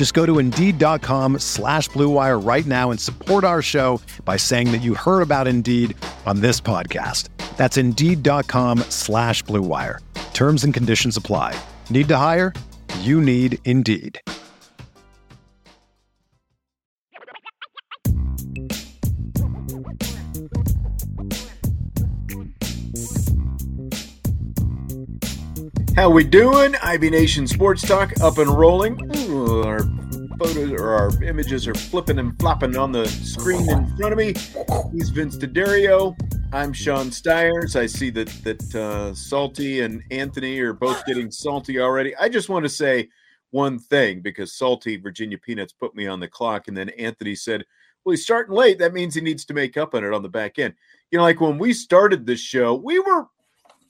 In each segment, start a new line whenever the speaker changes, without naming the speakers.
Just go to Indeed.com slash BlueWire right now and support our show by saying that you heard about Indeed on this podcast. That's Indeed.com slash BlueWire. Terms and conditions apply. Need to hire? You need Indeed.
How we doing? IB Nation Sports Talk up and rolling. Our photos or our images are flipping and flopping on the screen in front of me. He's Vince D'Addario. I'm Sean Stiers. I see that that uh, Salty and Anthony are both getting salty already. I just want to say one thing because Salty Virginia Peanuts put me on the clock, and then Anthony said, "Well, he's starting late. That means he needs to make up on it on the back end." You know, like when we started this show, we were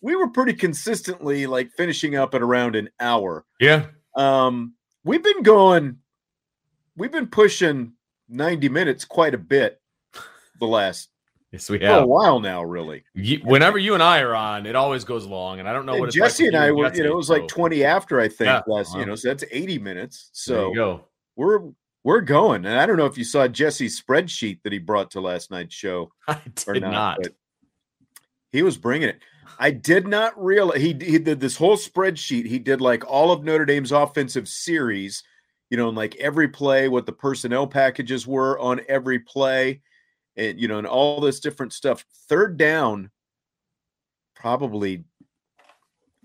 we were pretty consistently like finishing up at around an hour.
Yeah.
Um, we've been going, we've been pushing 90 minutes quite a bit the last
Yes, we
for
have.
a while now, really.
You- whenever you and I are on, it always goes long, and I don't know
And
what it's
Jesse
like
and I were, you know, it was like 20 after, I think,
Yeah.
last, you know, so that's 80 minutes.
There
So
you go.
we're, we're going. And I don't know if you saw Jesse's spreadsheet that he brought to last night's show.
I
or
did
not,
not.
he was bringing it. I did not realize he he did this whole spreadsheet. He did like all of Notre Dame's offensive series, you know, and like every play, what the personnel packages were on every play, and you know, and all this different stuff. Third down, probably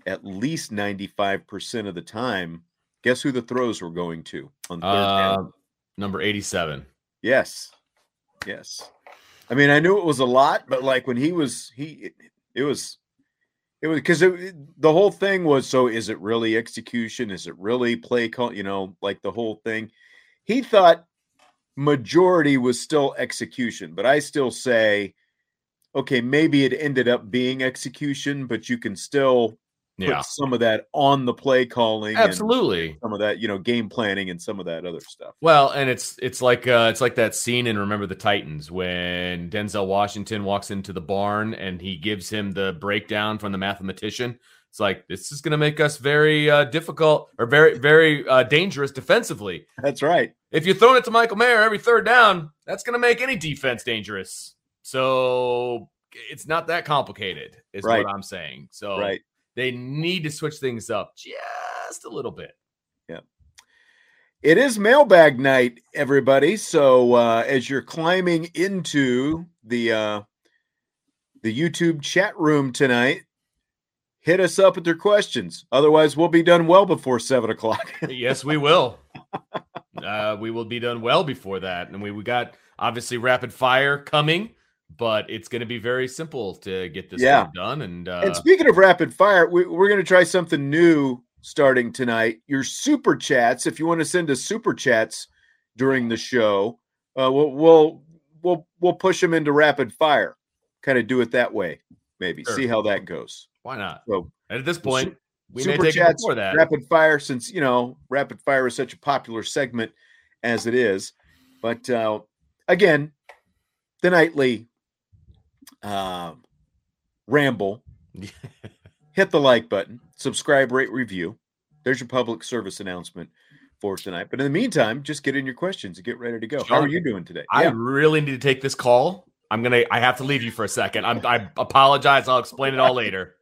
at least ninety five percent of the time. Guess who the throws were going to on third down?
Uh, number 87.
Yes. Yes. I mean, I knew it was a lot, but like when he was he it, it was it was because the whole thing was so is it really execution? Is it really play call? You know, like the whole thing. He thought majority was still execution, but I still say, okay, maybe it ended up being execution, but you can still put
Yeah.
some of that on the play calling and
Absolutely.
some of that, you know, game planning and some of that other stuff.
Well, and it's it's like uh, it's like that scene in Remember the Titans when Denzel Washington walks into the barn and he gives him the breakdown from the mathematician. It's like this is going to make us very uh, difficult or very very uh, dangerous defensively.
That's right.
If you're throwing it to Michael Mayer every third down, that's going to make any defense dangerous. So it's not that complicated, is
Right.
what I'm saying. So
Right.
They need to switch things up just a little bit. Yeah.
It is mailbag night, everybody. So uh, as you're climbing into the uh, the YouTube chat room tonight, hit us up with your questions. Otherwise, we'll be done well before seven o'clock.
yes, we will. Uh, we will be done well before that, and we we got obviously rapid fire coming, but it's going to be very simple to get this
Yeah.
done. And, uh,
and speaking of rapid fire, we, we're going to try something new starting tonight. Your super chats, if you want to send us super chats during the show, uh, we'll we'll we'll we'll push them into rapid fire. Kind of do it that way, maybe.
Sure.
See how that goes.
why not?
So
And at this point, we may
super
take it
chats,
before that.
rapid fire, since you know rapid fire is such a popular segment as it is. But uh, again, the nightly uh, ramble. Hit the like button, subscribe, rate, review. There's your public service announcement for tonight. But in the meantime, just get in your questions and get ready to go. How are you doing today?
I
Yeah.
really need to take this call. I'm gonna. I have to leave you for a second. I'm, I apologize. I'll explain it all later.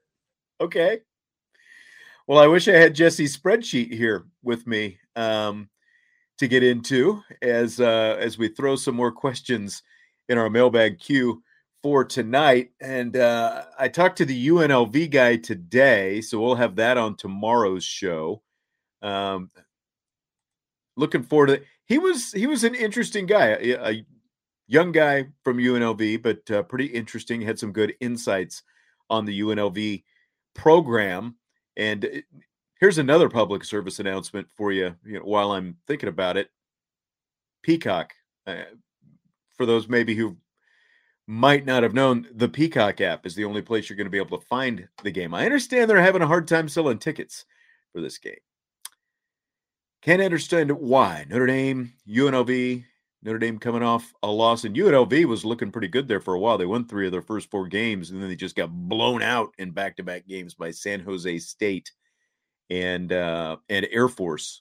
Okay. Well, I wish I had Jesse's spreadsheet here with me um, to get into as uh, as we throw some more questions in our mailbag queue for tonight. And uh, I talked to the UNLV guy today, so we'll have that on tomorrow's show. Um, looking forward to it. He was he was an interesting guy, a, young guy from UNLV, but uh, pretty interesting. Had some good insights on the UNLV program. And uh, here's another public service announcement for you. You know, while I'm thinking about it, Peacock. Uh, for those maybe who might not have known, the Peacock app is the only place you're going to be able to find the game. I understand they're having a hard time selling tickets for this game. Can't understand why. Notre Dame, UNLV, Notre Dame coming off a loss, and UNLV was looking pretty good there for a while. They won three of their first four games, and then they just got blown out in back-to-back games by San Jose State and uh, and Air Force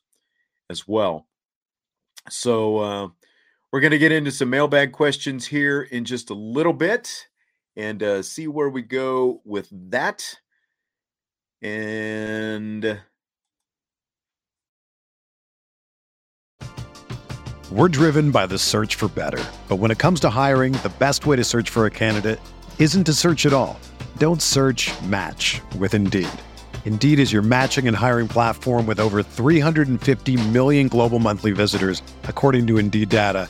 as well. So uh, we're going to get into some mailbag questions here in just a little bit and uh, see where we go with that. And
We're driven by the search for better. But when it comes to hiring, the best way to search for a candidate isn't to search at all. Don't search match with Indeed. Indeed is your matching and hiring platform with over 350 million global monthly visitors, according to Indeed data,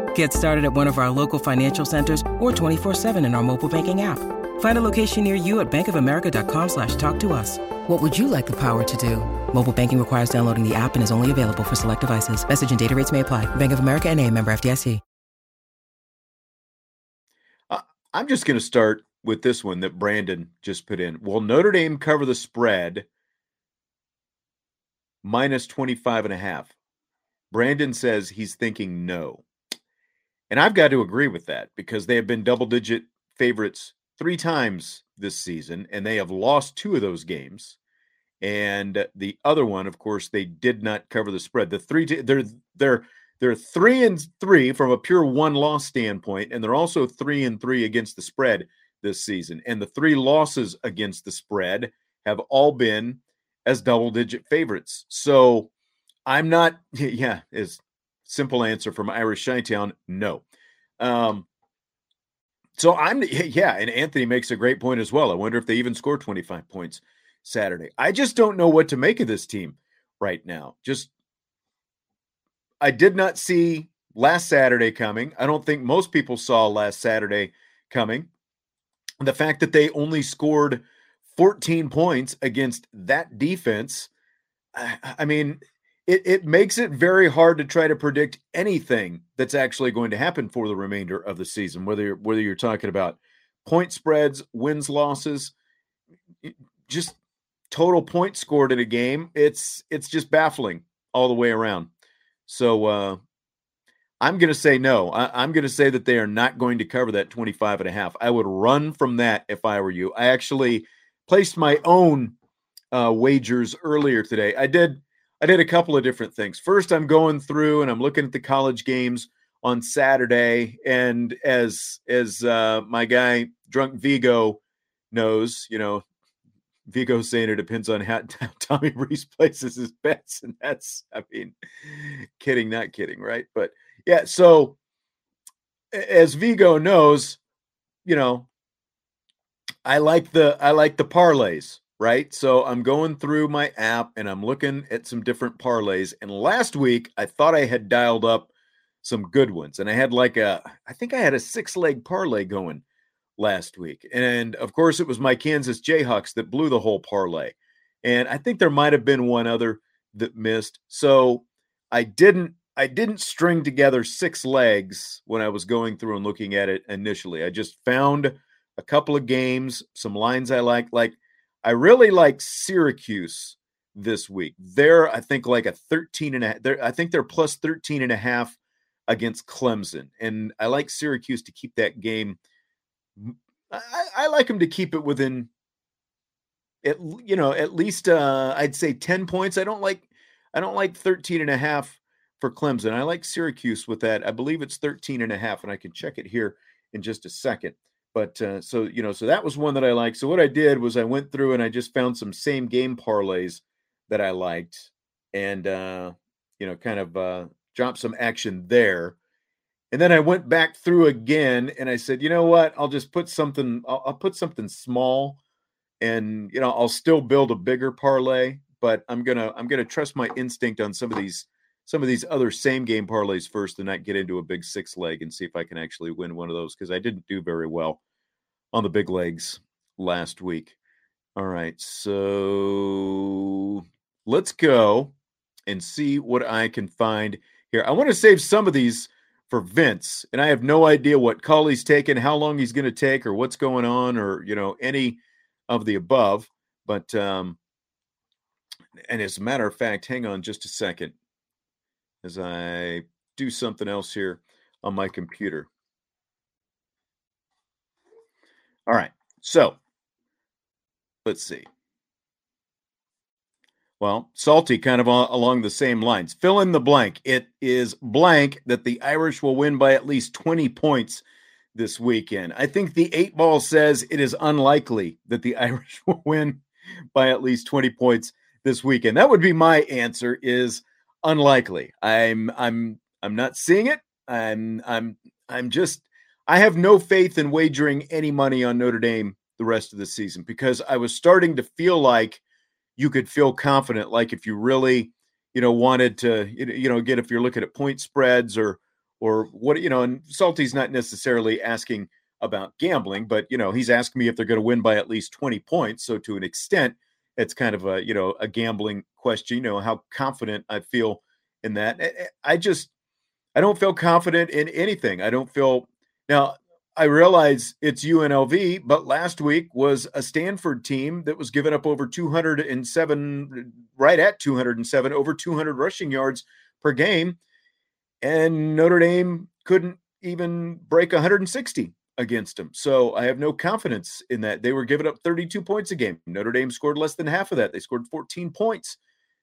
Get started at one of our local financial centers or 24-7 in our mobile banking app. Find a location near you at bankofamerica.com slash talk to us. What would you like the power to do? Mobile banking requires downloading the app and is only available for select devices. Message and data rates may apply. Bank of America and a member FDIC.
Uh, I'm just going to start with this one that Brandon just put in. Will Notre Dame cover the spread minus 25 and a half? Brandon says he's thinking no. And I've got to agree with that because they have been double digit favorites three times this season and they have lost two of those games. And the other one, of course, they did not cover the spread. The three, they're, they're, they're three and three from a pure one loss standpoint, and they're also three and three against the spread this season. And the three losses against the spread have all been as double digit favorites. So I'm not, yeah, is simple answer from Irish Shytown, no. Um, so I'm, yeah, and Anthony makes a great point as well. I wonder if they even score 25 points Saturday. I just don't know what to make of this team right now. Just I did not see last Saturday coming. I don't think most people saw last Saturday coming. The fact that they only scored 14 points against that defense, I mean, it, it makes it very hard to try to predict anything that's actually going to happen for the remainder of the season, whether you're, whether you're talking about point spreads, wins, losses, just total points scored in a game. It's it's just baffling all the way around. So uh, I'm going to say no. I, am going to say that they are not going to cover that 25 and a half. I would run from that if I were you. I actually placed my own uh, wagers earlier today. I did. I did a couple of different things. First, I'm going through and I'm looking at the college games on Saturday, and as as uh, my guy Drunk Vigo knows, you know, Vigo saying it depends on how Tommy Rees places his bets, and that's, I mean, kidding, not kidding, right? But yeah, so as Vigo knows, you know, I like the I like the parlays, right? So I'm going through my app and I'm looking at some different parlays. And last week I thought I had dialed up some good ones. And I had like a, I think I had a six leg parlay going last week. And of course, it was my Kansas Jayhawks that blew the whole parlay. And I think there might have been one other that missed. So I didn't I didn't string together six legs when I was going through and looking at it initially. I just found a couple of games, some lines I like. Like I really like Syracuse this week. They're I think like a 13 and a they're I think they're plus 13 and a half against Clemson. And I like Syracuse to keep that game. I, I like them to keep it within at you know at least uh I'd say 10 points. I don't like I don't like 13 and a half for Clemson. I like Syracuse with that. I believe it's 13 and a half and I can check it here in just a second. But uh, so you know, so that was one that I liked. So what I did was I went through and I just found some same game parlays that I liked and uh you know, kind of uh drop some action there. And then I went back through again and I said, you know what? I'll just put something, I'll, I'll, put something small and, you know, I'll still build a bigger parlay, but I'm to, I'm to trust my instinct on some of these, some of these other same game parlays first and not get into a big six leg and see if I can actually win one of those because I didn't do very well on the big legs last week. All right. So let's go and see what I can find here. I want to save some of these for Vince, and I have no idea what call he's taking, how long he's going to take, or what's going on, or you know any of the above. But um, and as a matter of fact, hang on just a second as I do something else here on my computer. All right, so let's see. Well, salty kind of along the same lines. Fill in the blank. It is blank that the Irish will win by at least 20 points this weekend. I think the eight ball says it is unlikely that the Irish will win by at least 20 points this weekend. That would be my answer is unlikely. I'm I'm I'm not seeing it. I'm I'm I'm just I have no faith in wagering any money on Notre Dame the rest of the season because I was starting to feel like you could feel confident. Like if you really, you know, wanted to, you know, get if you're looking at point spreads or, or what, you know, and Salty's not necessarily asking about gambling, but, you know, he's asking me if they're going to win by at least 20 points. So to an extent, it's kind of a, you know, a gambling question, you know, how confident I feel in that. Eh, eh, I just, I don't feel confident in anything. I don't feel now I realize it's UNLV, but last week was a Stanford team that was given up over 207, right at 207, over 200 rushing yards per game. And Notre Dame couldn't even break 160 against them. So I have no confidence in that. They were giving up 32 points a game. Notre Dame scored less than half of that. They scored 14 points.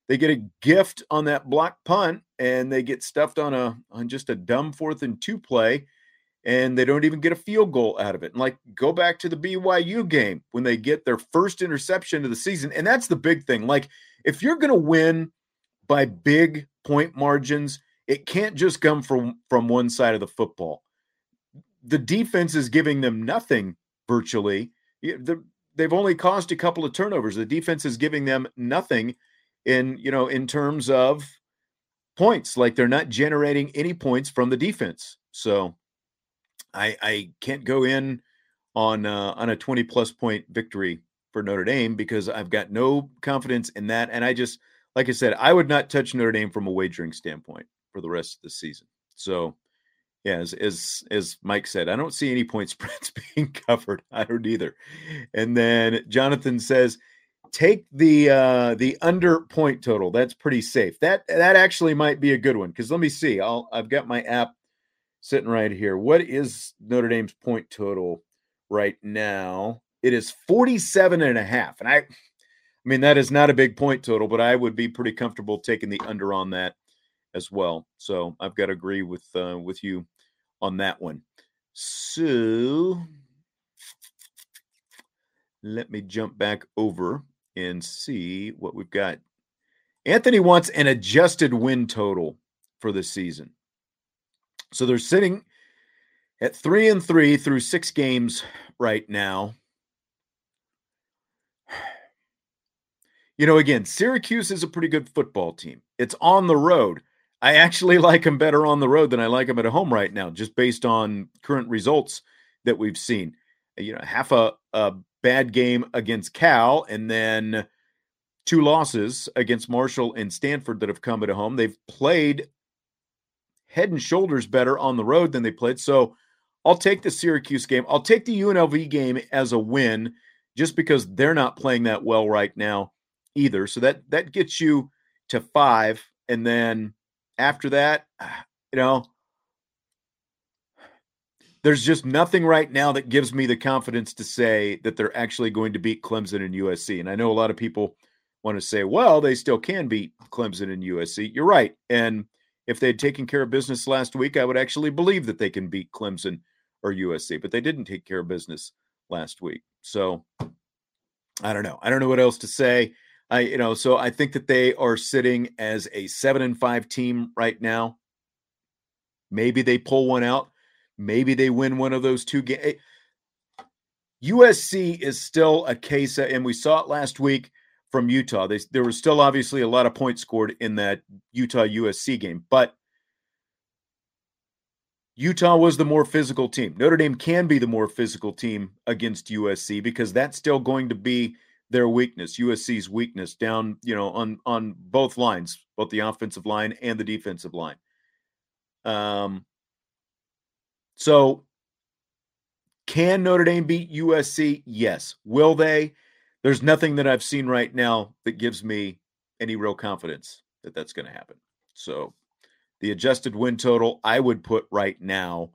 They get a gift on that block punt and they get stuffed on a on just a dumb fourth and two play and they don't even get a field goal out of it. And like go back to the BYU game when they get their first interception of the season. And that's the big thing. Like if you're going to win by big point margins, it can't just come from from one side of the football. The defense is giving them nothing virtually. They've only caused a couple of turnovers. The defense is giving them nothing in, you know, in terms of points. Like they're not generating any points from the defense. So I, I can't go in on uh, on a 20 plus point victory for Notre Dame because I've got no confidence in that. And I just, like I said, I would not touch Notre Dame from a wagering standpoint for the rest of the season. So, yeah, as as, as Mike said, I don't see any point spreads being covered. I don't either. And then Jonathan says, take the uh the under point total. That's pretty safe. That that actually might be a good one because let me see. I'll I've got my app sitting right here. What is Notre Dame's point total right now? It is 47 and a half. And I I mean that is not a big point total, but I would be pretty comfortable taking the under on that as well. So I've got to agree with uh, with you on that one. So let me jump back over and see what we've got. Anthony wants an adjusted win total for the season. So they're sitting at three and three through six games right now. you know, again, Syracuse is a pretty good football team. It's on the road. I actually like them better on the road than I like them at home right now, just based on current results that we've seen. You know, half a, a bad game against Cal, and then two losses against Marshall and Stanford that have come at home. They've played head and shoulders better on the road than they played. So I'll take the Syracuse game. I'll take the UNLV game as a win just because they're not playing that well right now either. So that that gets you to 5 and then after that, uh, you know, there's just nothing right now that gives me the confidence to say that they're actually going to beat Clemson and USC. And I know a lot of people want to say, well, they still can beat Clemson and USC. You're right. And if they had taken care of business last week, I would actually believe that they can beat Clemson or USC, but they didn't take care of business last week. So I don't know. I don't know what else to say. I, you know, so I think that they are sitting as a seven and five team right now. Maybe they pull one out. Maybe they win one of those two games. Eh, USC is still a case, and we saw it last week from Utah. They, there was still obviously a lot of points scored in that Utah USC game, but Utah was the more physical team. Notre Dame can be the more physical team against USC because that's still going to be their weakness, USC's weakness down, you know, on on both lines, both the offensive line and the defensive line. Um so can Notre Dame beat USC? Yes. Will they? there's nothing that I've seen right now that gives me any real confidence that that's going to happen. So the adjusted win total I would put right now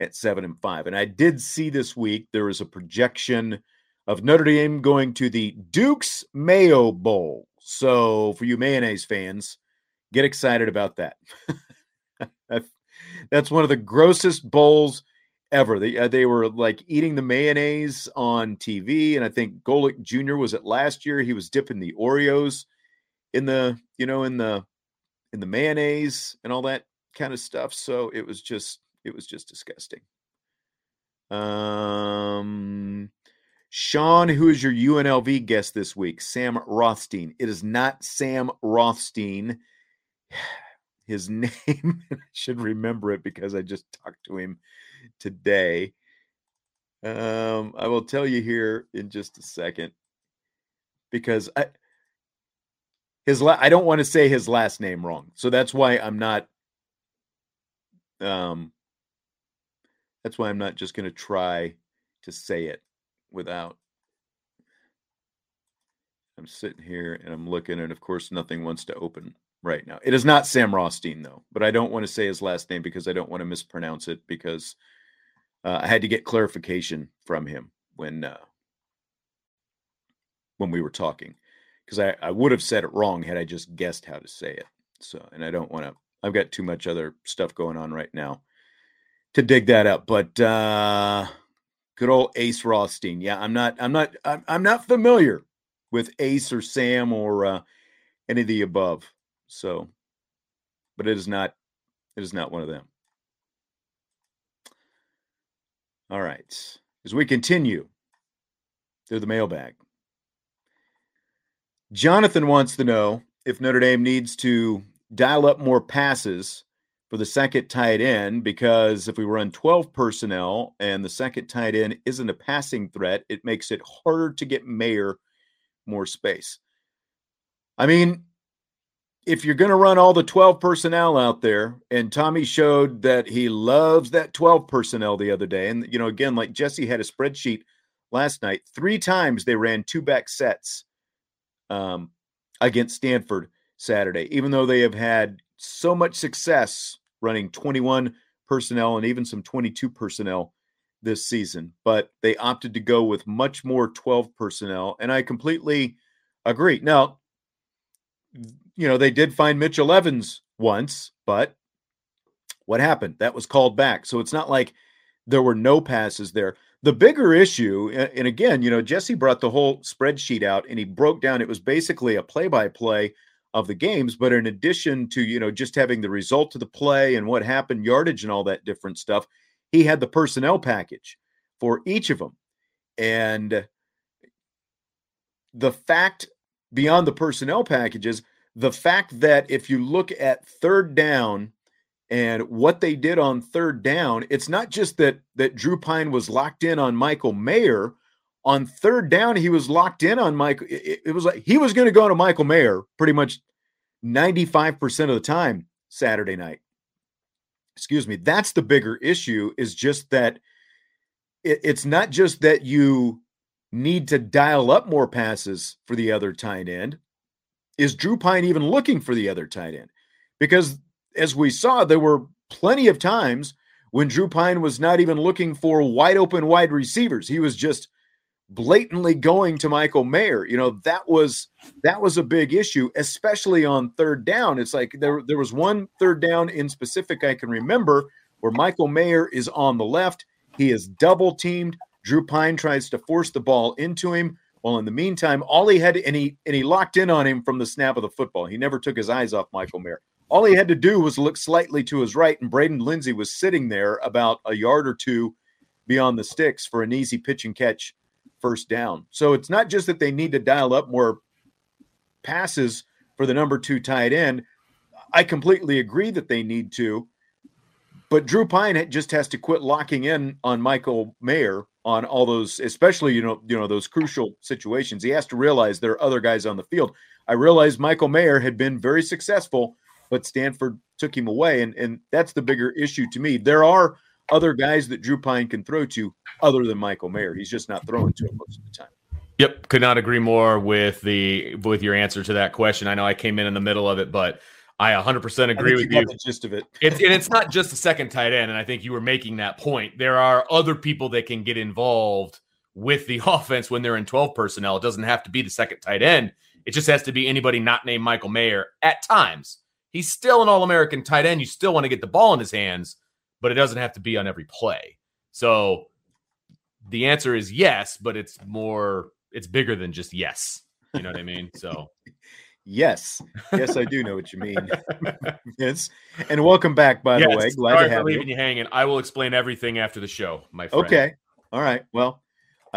at seven and five. And I did see this week there was a projection of Notre Dame going to the Duke's Mayo Bowl. So for you mayonnaise fans, get excited about that. that's one of the grossest bowls ever. They uh, they were like eating the mayonnaise on TV, and I think Golic Jr. was it last year. He was dipping the Oreos in the you know in the in the mayonnaise and all that kind of stuff. So it was just it was just disgusting. Um, Sean, who is your UNLV guest this week? Sam Rothstein. It is not Sam Rothstein. His name, I should remember it because I just talked to him today. Um, I will tell you here in just a second because I his la- I don't want to say his last name wrong. So that's why I'm not um that's why I'm not just going to try to say it without I'm sitting here and I'm looking and of course nothing wants to open right now. It is not Sam Rothstein though, but I don't want to say his last name because I don't want to mispronounce it because uh, I had to get clarification from him when uh, when we were talking because I, I would have said it wrong had I just guessed how to say it. So, and I don't want to. I've got too much other stuff going on right now to dig that up. But uh, good old Ace Rothstein. Yeah, I'm not. I'm not. I'm, I'm not familiar with Ace or Sam or uh, any of the above. So, but it is not. It is not one of them. All right. As we continue through the mailbag, Jonathan wants to know if Notre Dame needs to dial up more passes for the second tight end because if we run 12 personnel and the second tight end isn't a passing threat, it makes it harder to get Mayer more space. I mean, if you're going to run all the 12 personnel out there, and Tommy showed that he loves that 12 personnel the other day, and you know, again, like Jesse had a spreadsheet last night, three times they ran two back sets um, against Stanford Saturday, even though they have had so much success running 21 personnel and even some 22 personnel this season. But they opted to go with much more 12 personnel, and I completely agree. Now, you know, they did find Mitchell Evans once, but what happened? That was called back. So it's not like there were no passes there. The bigger issue, and again, you know, Jesse brought the whole spreadsheet out and he broke down, it was basically a play by play of the games. But in addition to, you know, just having the result of the play and what happened, yardage and all that different stuff, he had the personnel package for each of them. And the fact beyond the personnel packages, the fact that if you look at third down and what they did on third down, it's not just that that Drew Pyne was locked in on Michael Mayer. On third down, he was locked in on Mike. It, it was like he was going to go to Michael Mayer pretty much 95% of the time Saturday night. Excuse me. That's the bigger issue, is just that it, it's not just that you need to dial up more passes for the other tight end. Is Drew Pyne even looking for the other tight end? Because as we saw, there were plenty of times when Drew Pyne was not even looking for wide open wide receivers. He was just blatantly going to Michael Mayer. You know, that was that was a big issue, especially on third down. It's like there, there was one third down in specific I can remember where Michael Mayer is on the left. He is double teamed. Drew Pyne tries to force the ball into him. Well, in the meantime, all he had and he and he locked in on him from the snap of the football. He never took his eyes off Michael Mayer. All he had to do was look slightly to his right, and Braden Lenzy was sitting there about a yard or two beyond the sticks for an easy pitch and catch first down. So it's not just that they need to dial up more passes for the number two tight end. I completely agree that they need to, but Drew Pyne just has to quit locking in on Michael Mayer on all those, especially you know you know those crucial situations. He has to realize there are other guys on the field. I realized Michael Mayer had been very successful, but Stanford took him away, and and that's the bigger issue to me. There are other guys that Drew Pyne can throw to other than Michael Mayer. He's just not throwing to him most of the time.
Yep, could not agree more with the with your answer to that question. I know I came in in the middle of it, but I 100% agree with you.
The gist of it.
It's, and it's not just the second tight end, and I think you were making that point. There are other people that can get involved with the offense when they're in 12 personnel. It doesn't have to be the second tight end. It just has to be anybody not named Michael Mayer at times. He's still an All American tight end. You still want to get the ball in his hands, but it doesn't have to be on every play. So the answer is yes, but it's more, it's bigger than just yes. You know what I mean? So.
Yes, yes, I do know what you mean. yes, and welcome back. By yes, the way, glad
sorry
to have
for leaving
you.
you hanging. I will explain everything after the show, my friend.
Okay, all right. Well,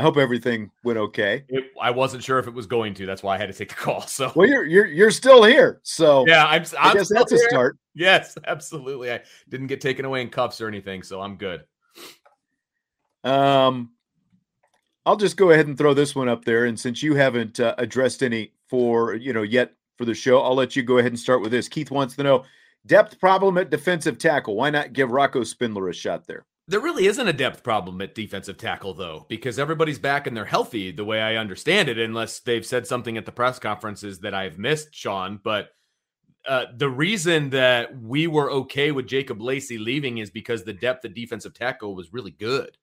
I hope everything went okay.
It, I wasn't sure if it was going to. That's why I had to take the call. So,
well, you're you're you're still here. So,
yeah, I'm. I'm
I guess that's
here.
a start.
Yes, absolutely. I didn't get taken away in cuffs or anything, so I'm good.
Um, I'll just go ahead and throw this one up there, and since you haven't uh, addressed any for you know yet for the show, I'll let you go ahead and start with this. Keith wants to know depth problem at defensive tackle. Why not give Rocco Spindler a shot there?
There really isn't a depth problem at defensive tackle, though, because everybody's back and they're healthy, the way I understand it, unless they've said something at the press conferences that I've missed, Sean. But uh, the reason that we were okay with Jacob Lacey leaving is because the depth of defensive tackle was really good.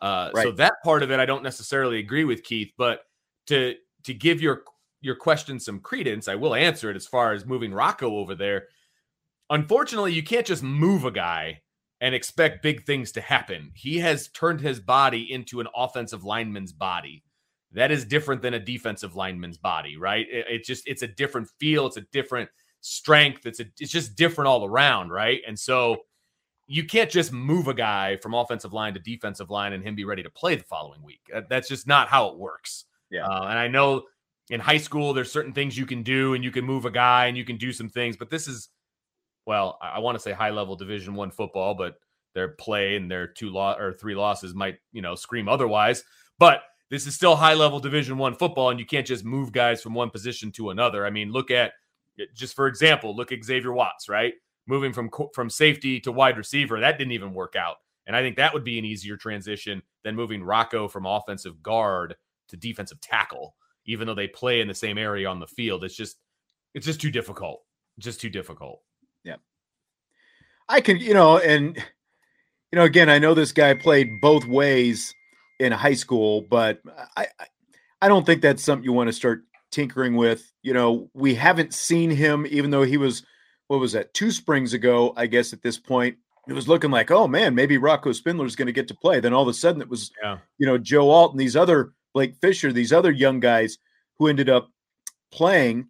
Uh, right. So that part of it, I don't necessarily agree with Keith, but to to give your your question some credence, I will answer it as far as moving Rocco over there. Unfortunately, you can't just move a guy and expect big things to happen. He has turned his body into an offensive lineman's body. That is different than a defensive lineman's body, right? It, it just it's a different feel, it's a different strength, it's a it's just different all around, right? And so you can't just move a guy from offensive line to defensive line and him be ready to play the following week. That's just not how it works.
Yeah.
Uh, and I know in high school there's certain things you can do and you can move a guy and you can do some things, but this is well, I, want to say high level division 1 football, but their play and their two lo- or three losses might, you know, scream otherwise. But this is still high level division 1 football and you can't just move guys from one position to another. I mean, look at eh, just for example, look at Xavier Watts, right? moving from from safety to wide receiver. That didn't even work out. And I think that would be an easier transition than moving Rocco from offensive guard to defensive tackle, even though they play in the same area on the field. It's just it's just too difficult. Just too difficult.
Yeah. I can, you know, and you know, again, I know this guy played both ways in high school, but I I don't think that's something you want to start tinkering with. You know, we haven't seen him, even though he was what was that two springs ago i guess at this point it was looking like oh man maybe rocco spindler is going to get to play then all of a sudden it was
yeah.
you know joe alt and these other blake fisher these other young guys who ended up playing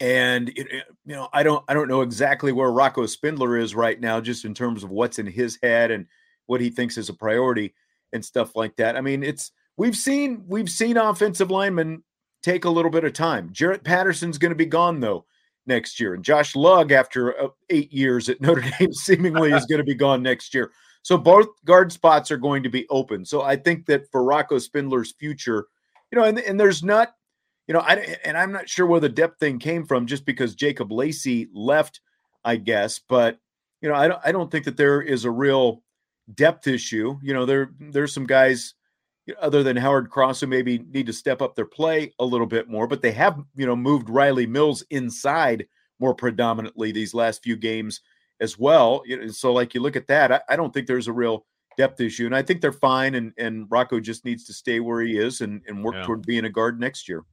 and it, you know i don't i don't know exactly where rocco spindler is right now just in terms of what's in his head and what he thinks is a priority and stuff like that i mean it's we've seen we've seen offensive linemen take a little bit of time. Jarrett Patterson's going to be gone though next year, and Josh Lugg, after uh, eight years at Notre Dame, seemingly is going to be gone next year. So both guard spots are going to be open. So I think that for Rocco Spindler's future, you know, and, and there's not, you know, I and I'm not sure where the depth thing came from, just because Jacob Lacey left, I guess. But you know, I don't I don't think that there is a real depth issue. You know, there there's some guys other than Howard Cross who maybe need to step up their play a little bit more, but they have, you know, moved Rylie Mills inside more predominantly these last few games as well. So, like you look at that, I, I don't think there's a real depth issue, and I think they're fine. And and Rocco just needs to stay where he is and and work yeah. toward being a guard next year.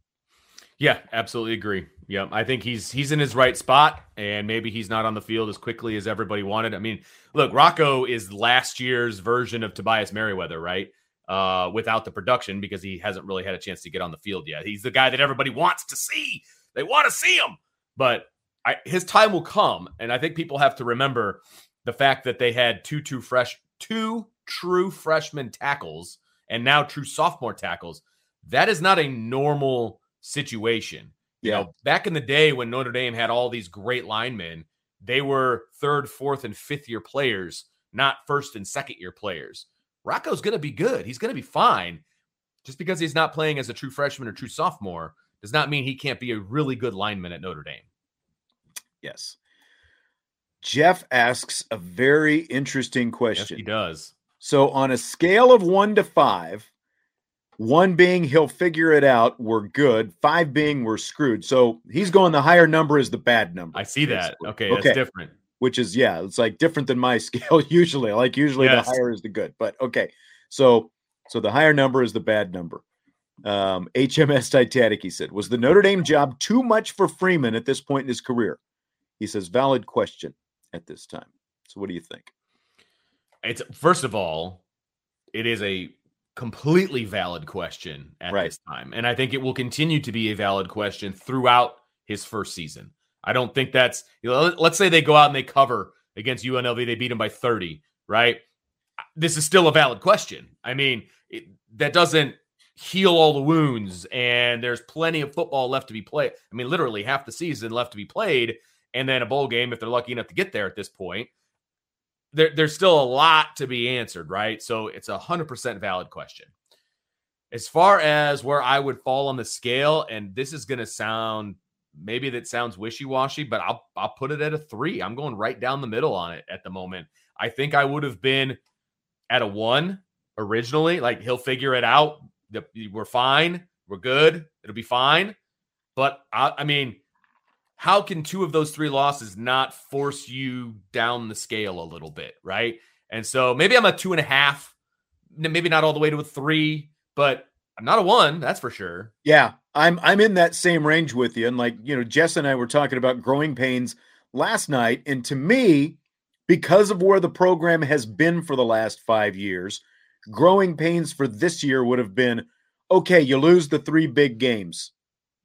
Yeah, absolutely agree. Yeah, I think he's he's in his right spot, and maybe he's not on the field as quickly as everybody wanted. I mean, look, Rocco is last year's version of Tobias Merriweather, right? Uh, without the production because he hasn't really had a chance to get on the field yet. He's the guy that everybody wants to see. They want to see him, but I, his time will come, and I think people have to remember the fact that they had two two fresh two true freshman tackles and now true sophomore tackles. That is not a normal situation. You yeah. know, back in the day when Notre Dame had all these great linemen, they were third, fourth, and fifth year players, not first and second year players. Rocco's going to be good. He's going to be fine. Just because he's not playing as a true freshman or true sophomore does not mean he can't be a really good lineman at Notre Dame.
Yes. Jeff asks a very interesting question.
Yes, he does.
So, on a scale of one to five, one being he'll figure it out, we're good. Five being we're screwed. So he's going the higher number is the bad number.
I see that. Okay, okay. that's different.
Which is yeah, it's like different than my scale usually. Like usually yes. the higher is the good. But okay. So so the higher number is the bad number. Um, HMS Titanic, he said, was the Notre Dame job too much for Freeman at this point in his career? He says, valid question at this time. So, what do you think?
It's first of all, it is a completely valid question at right. this time. And I think it will continue to be a valid question throughout his first season. I don't think that's, you know, let's say they go out and they cover against UNLV, they beat them by 30, right? This is still a valid question. I mean, it, that doesn't heal all the wounds, and there's plenty of football left to be played. I mean, literally half the season left to be played and then a bowl game if they're lucky enough to get there at this point. There, there's still a lot to be answered, right? So it's a hundred percent valid question. As far as where I would fall on the scale, and this is going to sound maybe that sounds wishy-washy, but I'll I'll put it at a three. I'm going right down the middle on it at the moment. I think I would have been at a one originally. Like he'll figure it out. We're fine. We're good. It'll be fine. But I, I mean, how can two of those three losses not force you down the scale a little bit, right? And so maybe I'm a two and a half, maybe not all the way to a three, but I'm not a one, that's for sure.
Yeah, I'm I'm in that same range with you. And like, you know, Jess and I were talking about growing pains last night. And to me, because of where the program has been for the last five years, growing pains for this year would have been okay, you lose the three big games.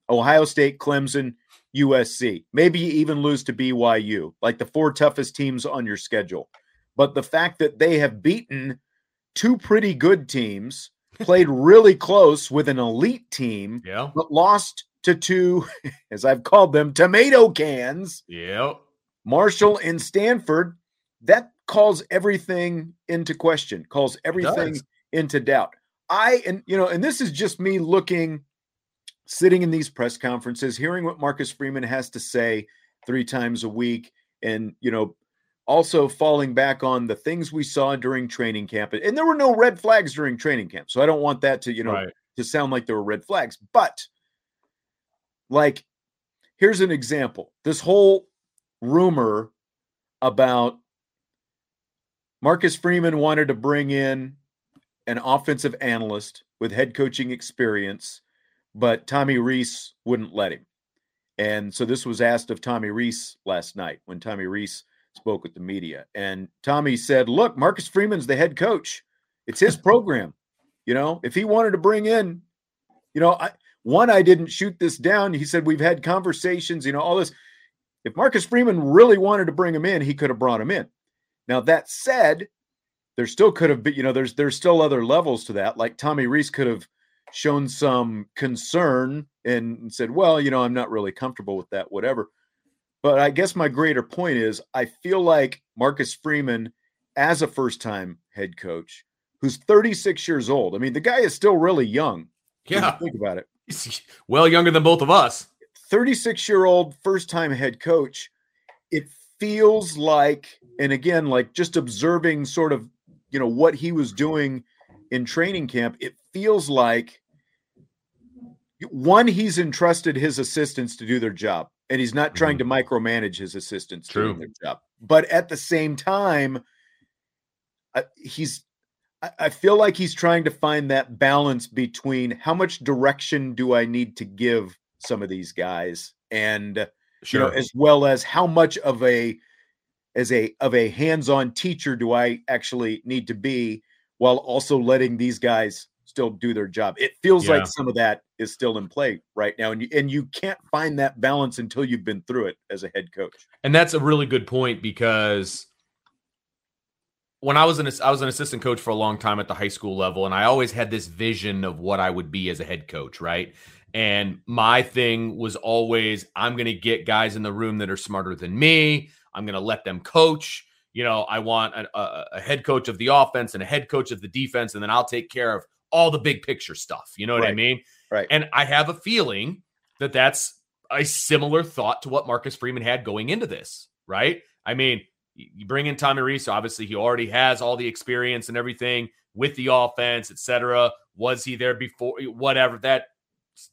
Ohio State, Clemson, USC. Maybe even lose to BYU, like the four toughest teams on your schedule. But the fact that they have beaten two pretty good teams, played really close with an elite team,
yeah.
but lost to two, as I've called them, tomato cans.
Yep.
Marshall and Stanford, that calls everything into question, calls everything into doubt. I and you know, and this is just me looking sitting in these press conferences, hearing what Marcus Freeman has to say three times a week, and you know, also falling back on the things we saw during training camp. And there were no red flags during training camp, so I don't want that to you know right. to sound like there were red flags. But like, here's an example: this whole rumor about Marcus Freeman wanted to bring in an offensive analyst with head coaching experience but Tommy Rees wouldn't let him. And so this was asked of Tommy Rees last night when Tommy Rees spoke with the media. And Tommy said, Look, Marcus Freeman's the head coach. It's his program. You know, if he wanted to bring in, you know, I, one, I didn't shoot this down. He said, We've had conversations, you know, all this. If Marcus Freeman really wanted to bring him in, he could have brought him in. Now, that said, there still could have been, you know, there's there's still other levels to that. Like Tommy Rees could have shown some concern and said, well, you know, I'm not really comfortable with that, whatever. But I guess my greater point is I feel like Marcus Freeman, as a first time head coach, who's 36 years old, I mean, the guy is still really young.
Yeah.
Think about it.
He's well younger than both of us.
36 year old first time head coach. It feels like, and again, like just observing sort of, you know, what he was doing in training camp, it feels like one, he's entrusted his assistants to do their job and he's not trying mm-hmm. to micromanage his assistants True. doing their job. But at the same time, uh, he's I, feel like he's trying to find that balance between how much direction do I need to give some of these guys, and sure. you know, as well as how much of a as a of a hands-on teacher do I actually need to be while also letting these guys still do their job. It feels yeah. like some of that is still in play right now, and you, and you can't find that balance until you've been through it as a head coach.
And that's a really good point because when I was an I was an assistant coach for a long time at the high school level, and I always had this vision of what I would be as a head coach, right? And my thing was always, I'm going to get guys in the room that are smarter than me. I'm going to let them coach. You know, I want a, a, a, head coach of the offense and a head coach of the defense, and then I'll take care of all the big picture stuff. You know what
right.
I mean?
Right.
And I have a feeling that that's a similar thought to what Marcus Freeman had going into this, right? I mean, you bring in Tommy Rees, obviously he already has all the experience and everything with the offense, etc. Was he there before? Whatever that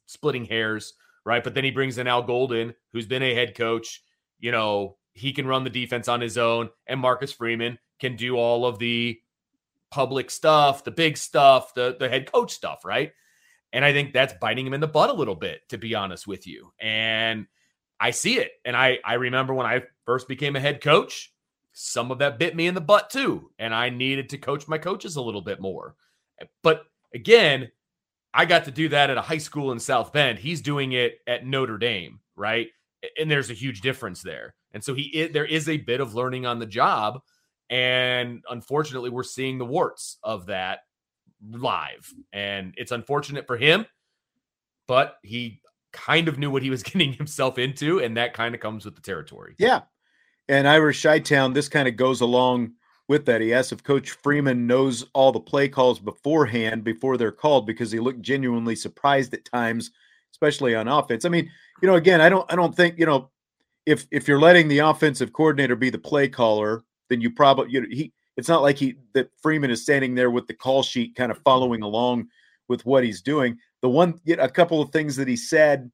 splitting hairs, right? But then he brings in Al Golden, who's been a head coach. You know, he can run the defense on his own, and Marcus Freeman can do all of the public stuff, the big stuff, the the head coach stuff, right? And I think that's biting him in the butt a little bit, to be honest with you. And I see it. And I I remember when I first became a head coach, some of that bit me in the butt too. And I needed to coach my coaches a little bit more. But again, I got to do that at a high school in South Bend. He's doing it at Notre Dame, right? And there's a huge difference there. And so he there is a bit of learning on the job and unfortunately we're seeing the warts of that live. And it's unfortunate for him, but he kind of knew what he was getting himself into and that kind of comes with the territory.
Yeah. And Irish Chi-Town, this kind of goes along with that. He asked if Coach Freeman knows all the play calls beforehand before they're called because he looked genuinely surprised at times, especially on offense. I mean, you know, again, I don't I don't think, you know, if if you're letting the offensive coordinator be the play caller, then you probably you know he it's not like he that Freeman is standing there with the call sheet kind of following along with what he's doing. The one a couple of things that he said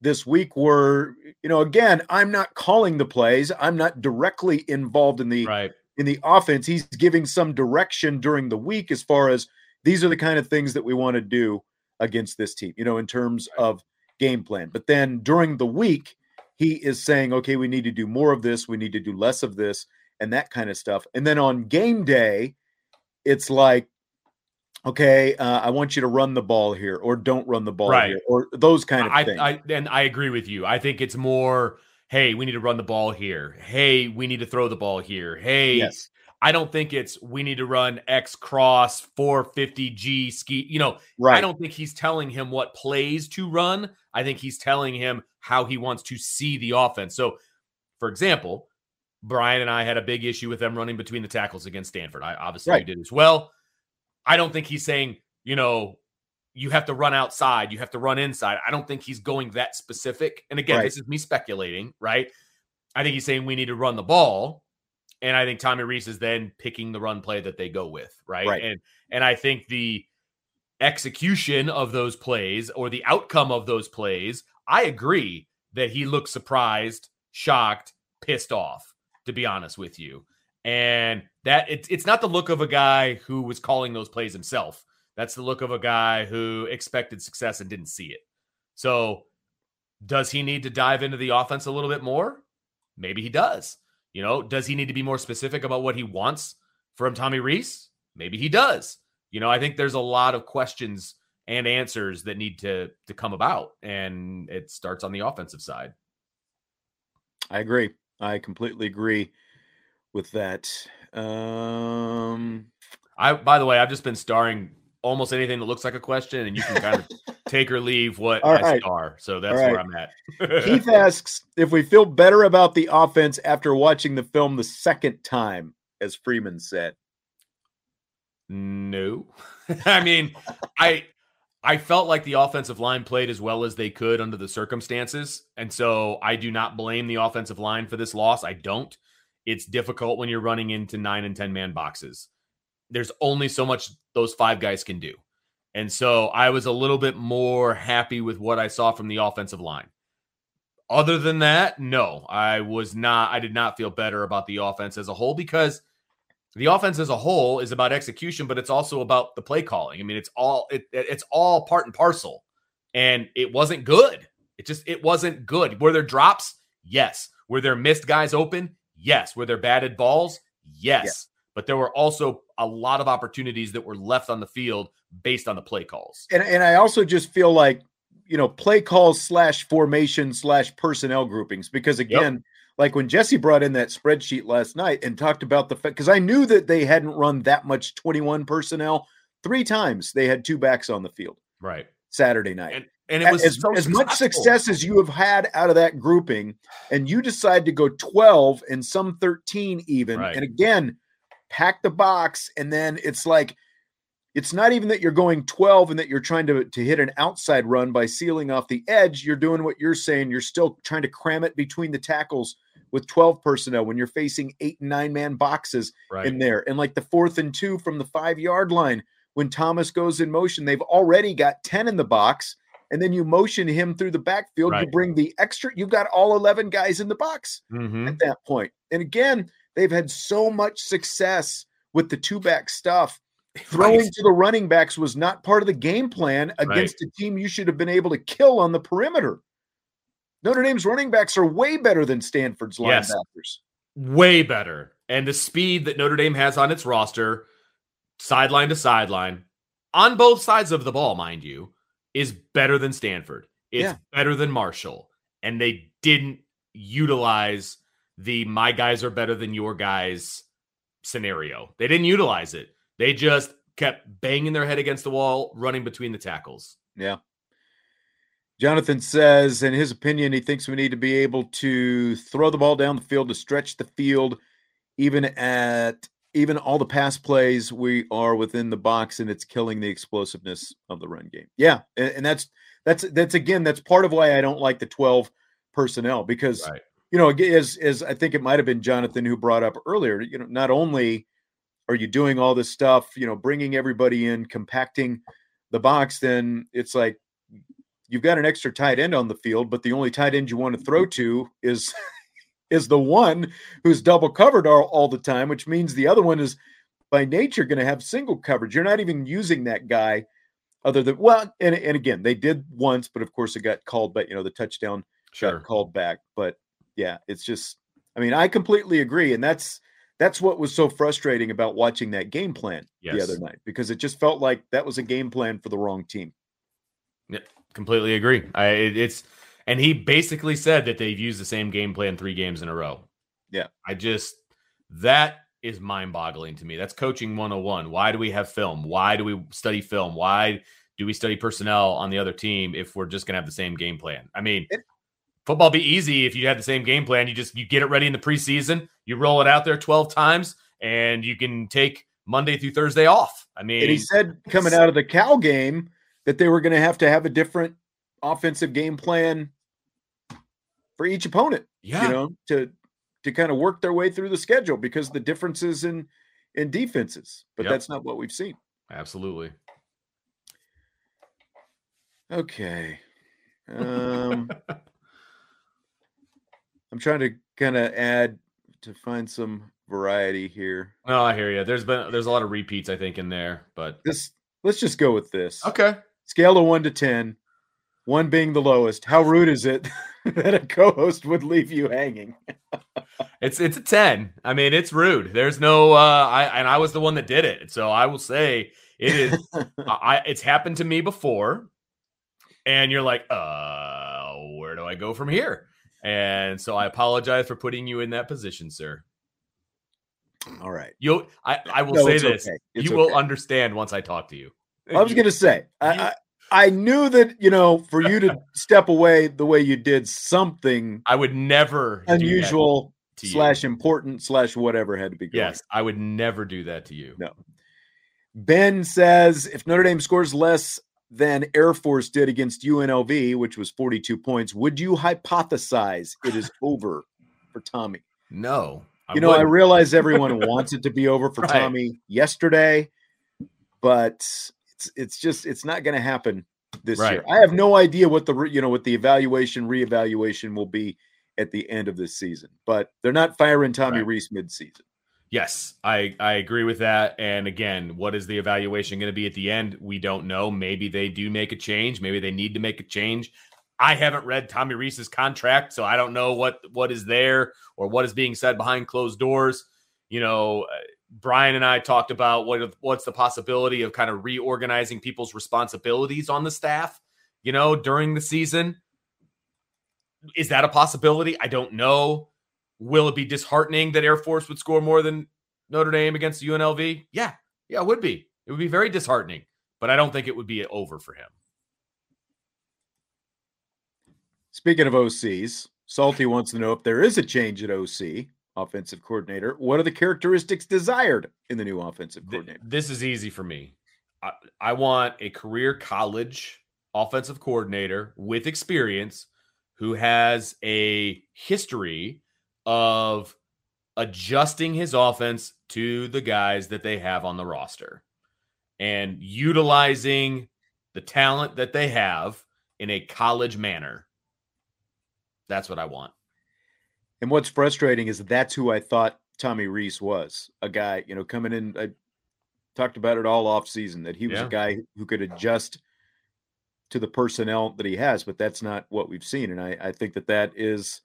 this week were, you know, again, I'm not calling the plays. I'm not directly involved in the
right
in the offense, he's giving some direction during the week as far as these are the kind of things that we want to do against this team, you know, in terms of game plan. But then during the week, he is saying, okay, we need to do more of this, we need to do less of this, and that kind of stuff. And then on game day, it's like, okay, uh, I want you to run the ball here, or don't run the ball right. here, or those kind of
I,
things.
I, and I agree with you. I think it's more hey, we need to run the ball here. Hey, we need to throw the ball here. Hey,
yes.
I don't think it's we need to run X cross 450 G ski. You know,
right.
I don't think he's telling him what plays to run. I think he's telling him how he wants to see the offense. So, for example, Brian and I had a big issue with them running between the tackles against Stanford. I obviously right. did as well. I don't think he's saying, you know, you have to run outside, you have to run inside. I don't think he's going that specific. And again, right. this is me speculating, right? I think he's saying we need to run the ball. And I think Tommy Rees is then picking the run play that they go with, right?
right.
And and I think the execution of those plays or the outcome of those plays, I agree that he looks surprised, shocked, pissed off, to be honest with you. And that it, it's not the look of a guy who was calling those plays himself. That's the look of a guy who expected success and didn't see it. So, does he need to dive into the offense a little bit more? Maybe he does. You know, does he need to be more specific about what he wants from Tommy Rees? Maybe he does. You know, I think there's a lot of questions and answers that need to to come about and it starts on the offensive side.
I agree. I completely agree with that. Um
I by the way, I've just been starring almost anything that looks like a question, and you can kind of take or leave what
All
I
right.
star. So that's
right.
where I'm at.
Keith asks if we feel better about the offense after watching the film the second time, as Freeman said.
No. I mean, I I felt like the offensive line played as well as they could under the circumstances. And so I do not blame the offensive line for this loss. I don't. It's difficult when you're running into 9 and 10 man boxes. There's only so much those five guys can do. And so I was a little bit more happy with what I saw from the offensive line. Other than that, no, I was not I did not feel better about the offense as a whole because the offense as a whole is about execution, but it's also about the play calling. I mean, it's all it, it's all part and parcel, and it wasn't good. It just it wasn't good. Were there drops? Yes. Were there missed guys open? Yes. Were there batted balls? Yes. But there were also a lot of opportunities that were left on the field based on the play calls.
And and I also just feel like you know play calls slash formation slash personnel groupings because again, like when Jesse brought in that spreadsheet last night and talked about the fact because I knew that they hadn't run that much twenty one personnel three times. They had two backs on the field
Right.
Saturday night.
And and it was
as,
so
as much success as you have had out of that grouping, and you decide to go 12 and some 13 even.
Right.
And again, pack the box, and then it's like it's not even that you're going 12 and that you're trying to, to hit an outside run by sealing off the edge. You're doing what you're saying. You're still trying to cram it between the tackles with 12 personnel when you're facing eight and nine man boxes
right.
in there. And like the fourth and two from the five yard line, when Thomas goes in motion, they've already got 10 in the box. And then you motion him through the backfield. You
Right.
bring the extra, you've got all 11 guys in the box
Mhm.
at that point. And again, they've had so much success with the two back stuff. Throwing
Right.
to the running backs was not part of the game plan against a team you should have been able to kill on the perimeter. Notre Dame's running backs are way better than Stanford's
Yes.
linebackers.
way better. And the speed that Notre Dame has on its roster, sideline to sideline, on both sides of the ball, mind you, is better than Stanford. It's
Yeah.
better than Marshall. And they didn't utilize the my guys are better than your guys scenario. They didn't utilize it. They just kept banging their head against the wall, running between the tackles.
Yeah. Jonathan says, in his opinion, he thinks we need to be able to throw the ball down the field to stretch the field, even at even all the pass plays we are within the box, and it's killing the explosiveness of the run game. Yeah, and, and that's that's that's again that's part of why I don't like the twelve personnel because
Right.
you know as as I think it might have been Jonathan who brought up earlier. You know, not only are you doing all this stuff, you know, bringing everybody in, compacting the box, then it's like you've got an extra tight end on the field, but the only tight end you want to throw mm-hmm. to is is the one who's double covered all, all the time, which means the other one is by nature going to have single coverage. You're not even using that guy other than well, and, and again, they did once, but of course it got called back, you know, the touchdown
Sure.
got called back. But yeah, it's just I mean, I completely agree. And that's that's what was so frustrating about watching that game plan the other night, because it just felt like that was a game plan for the wrong team.
Completely agree. I it, it's and he basically said that they've used the same game plan three games in a row.
Yeah.
I just that is mind-boggling to me. That's coaching 101. Why do we have film? Why do we study film? Why do we study personnel on the other team if we're just going to have the same game plan? I mean,
It-
football be easy if you had the same game plan. You just you get it ready in the preseason, you roll it out there 12 times and you can take Monday through Thursday off. I mean,
And he said coming out of the Cal game that they were going to have to have a different offensive game plan for each opponent.
yeah.
You know, to to kind of work their way through the schedule because the differences in in defenses. But
Yep.
that's not what we've seen.
Absolutely.
Okay. Um, I'm trying to kind of add to find some variety here.
No, I hear you. There's been there's a lot of repeats I think in there, but
This let's just go with this.
okay.
Scale of one to ten, one being the lowest. How rude is it that a co-host would leave you hanging?
It's it's a 10. I mean, it's rude. There's no uh I and I was the one that did it. So I will say it is I it's happened to me before. And you're like, "Uh, where do I go from here?" And so I apologize for putting you in that position, sir.
All right.
You'll I I will
No,
say this.
okay.
You will understand once I talk to you.
I was going to say, I, I, I knew that you know for you to step away the way you did, something
I would never
unusual slash important slash whatever had to be going.
Yes, I would never do that to you.
No. Ben says if Notre Dame scores less than Air Force did against UNLV, which was 42 points, would you hypothesize it is over for Tommy?
No.
you know, I
wouldn't.
realize everyone wants it to be over for
Right.
Tommy yesterday, but it's it's just it's not going to happen this
Right.
year. I have no idea what the you know what the evaluation reevaluation will be at the end of this season, but they're not firing Tommy
Right.
Rees midseason.
Yes, I I agree with that. And again, what is the evaluation going to be at the end? We don't know. Maybe they do make a change. Maybe they need to make a change. I haven't read Tommy Rees's contract, so I don't know what what is there or what is being said behind closed doors. You know, uh, Brian and I talked about what what's the possibility of kind of reorganizing people's responsibilities on the staff. You know, during the season, is that a possibility? I don't know. Will it be disheartening that Air Force would score more than Notre Dame against UNLV? Yeah, yeah, it would be. It would be very disheartening, but I don't think it would be over for him.
Speaking of OCs, Salty wants to know if there is a change at OC, offensive coordinator. What are the characteristics desired in the new offensive coordinator?
This is easy for me. I, I want a career college offensive coordinator with experience who has a history of adjusting his offense to the guys that they have on the roster and utilizing the talent that they have in a college manner. That's what I want.
And what's frustrating is that's who I thought Tommy Rees was a guy, you know, coming in. I talked about it all off season that he was
Yeah.
a guy who could adjust to the personnel that he has, but that's not what we've seen. And I, I think that that is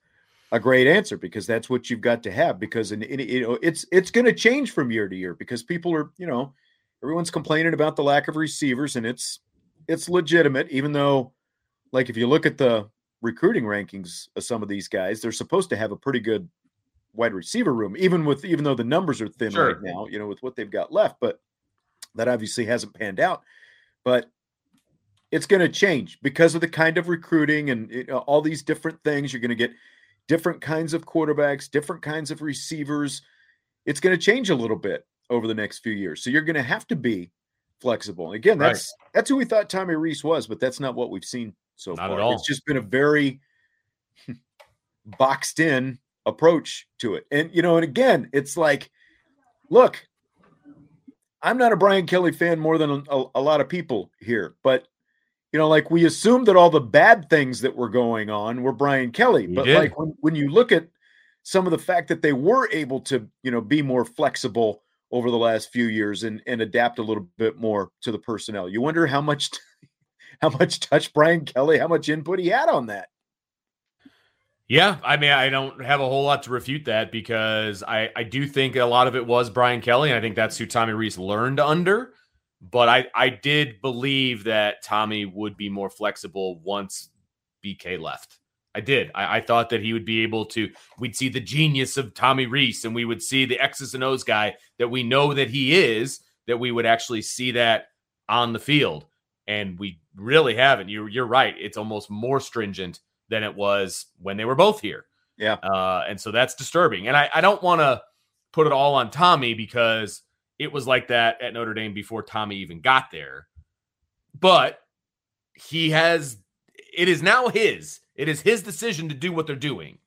a great answer because that's what you've got to have. Because in, in you know it's it's going to change from year to year because people are you know everyone's complaining about the lack of receivers and it's it's legitimate. Even though, like if you look at the recruiting rankings of some of these guys, they're supposed to have a pretty good wide receiver room, even with even though the numbers are thin
Sure.
right now, you know, with what they've got left. But that obviously hasn't panned out. But it's going to change because of the kind of recruiting and know, all these different things. You're going to get different kinds of quarterbacks, different kinds of receivers. It's going to change a little bit over the next few years. So you're going to have to be flexible. And again,
Right.
that's that's who we thought Tommy Rees was, but that's not what we've seen so
Not
far.
at all.
It's just been a very boxed in approach to it. And you know, and again, it's like, look, I'm not a Brian Kelly fan more than a, a lot of people here, but you know, like we assumed that all the bad things that were going on were Brian Kelly.
We
but
did.
like when, when you look at some of the fact that they were able to, you know, be more flexible over the last few years and, and adapt a little bit more to the personnel, you wonder how much how much touch Brian Kelly, how much input he had on that.
Yeah, I mean, I don't have a whole lot to refute that because I, I do think a lot of it was Brian Kelly, and I think that's who Tommy Rees learned under. But I, I did believe that Tommy would be more flexible once BK left. I did. I, I thought that he would be able to. We'd see the genius of Tommy Rees, and we would see the X's and O's guy that we know that he is. That we would actually see that on the field, and we really haven't. You're you're right. It's almost more stringent than it was when they were both here.
Yeah.
Uh, and so that's disturbing. And I, I don't want to put it all on Tommy because it was like that at Notre Dame before Tommy even got there. But he has, it is now his. It is his decision to do what they're doing.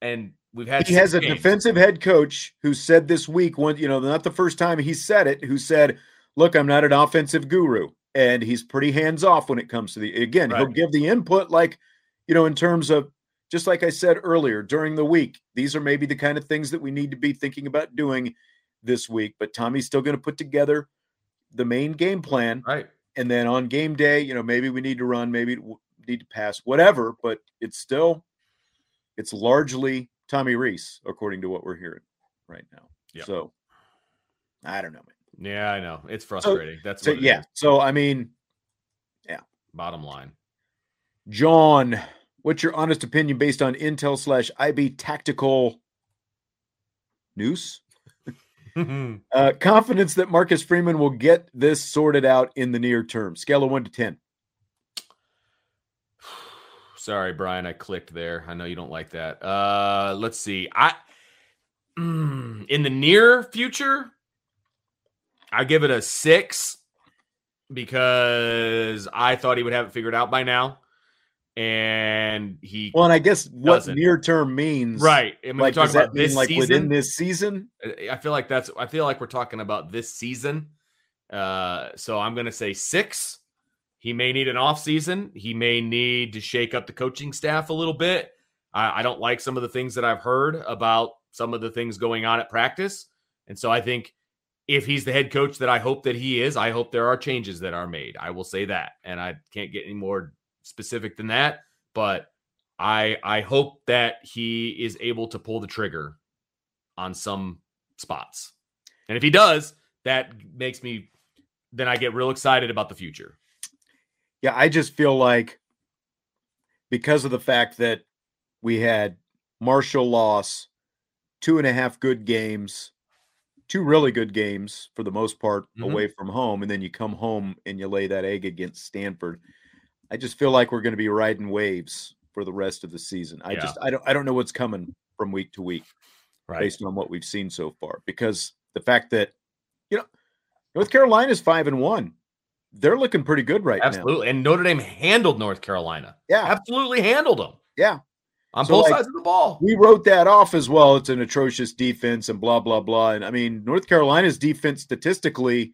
And we've had
he has a
games.
defensive head coach who said this week, one, you know, not the first time he said it, who said, Look, I'm not an offensive guru. And he's pretty hands off when it comes to the again, he'll give the input like, you know, in terms of just like I said earlier during the week, these are maybe the kind of things that we need to be thinking about doing this week. But Tommy's still going to put together the main game plan.
Right.
And then on game day, you know, maybe we need to run, maybe need to pass, whatever. But it's still, it's largely Tommy Rees, according to what we're hearing right now.
Yeah.
So I don't know, man.
Yeah, I know. It's frustrating. That's
So
what it
yeah.
is.
So I mean, yeah.
Bottom line.
John, what's your honest opinion based on Intel slash IB tactical news? Uh, confidence that Marcus Freeman will get this sorted out in the near term. Scale of one to ten.
Sorry, Brian, I clicked there. I know you don't like that. Uh, let's see. I mm, in the near future, I give it a six because I thought he would have it figured out by now, and he
Well, and I guess what near term means,
right. I mean,
Like,
talking about this
like
season.
within this season?
I feel like that's. I feel like we're talking about this season. Uh, so I'm going to say six. He may need an off season. He may need to shake up the coaching staff a little bit. I, I don't like some of the things that I've heard about some of the things going on at practice, and so I think if he's the head coach that I hope that he is, I hope there are changes that are made. I will say that, and I can't get any more specific than that. But I I hope that he is able to pull the trigger on some spots. And if he does, that makes me then I get real excited about the future.
Yeah, I just feel like because of the fact that we had Marshall loss, two and a half good games, two really good games for the most part
Mhm.
away from home, and then you come home and you lay that egg against Stanford. I just feel like we're going to be riding waves for the rest of the season. I
Yeah.
just I don't I don't know what's coming from week to week
Right.
based on what we've seen so far. Because the fact that you know North Carolina's five and one, they're looking pretty good right now.
Absolutely. And Notre Dame handled North Carolina.
Yeah,
Absolutely handled them
yeah.
On
So,
both
like,
sides of the ball.
We wrote that off as well. It's an atrocious defense and blah blah blah. And I mean, North Carolina's defense statistically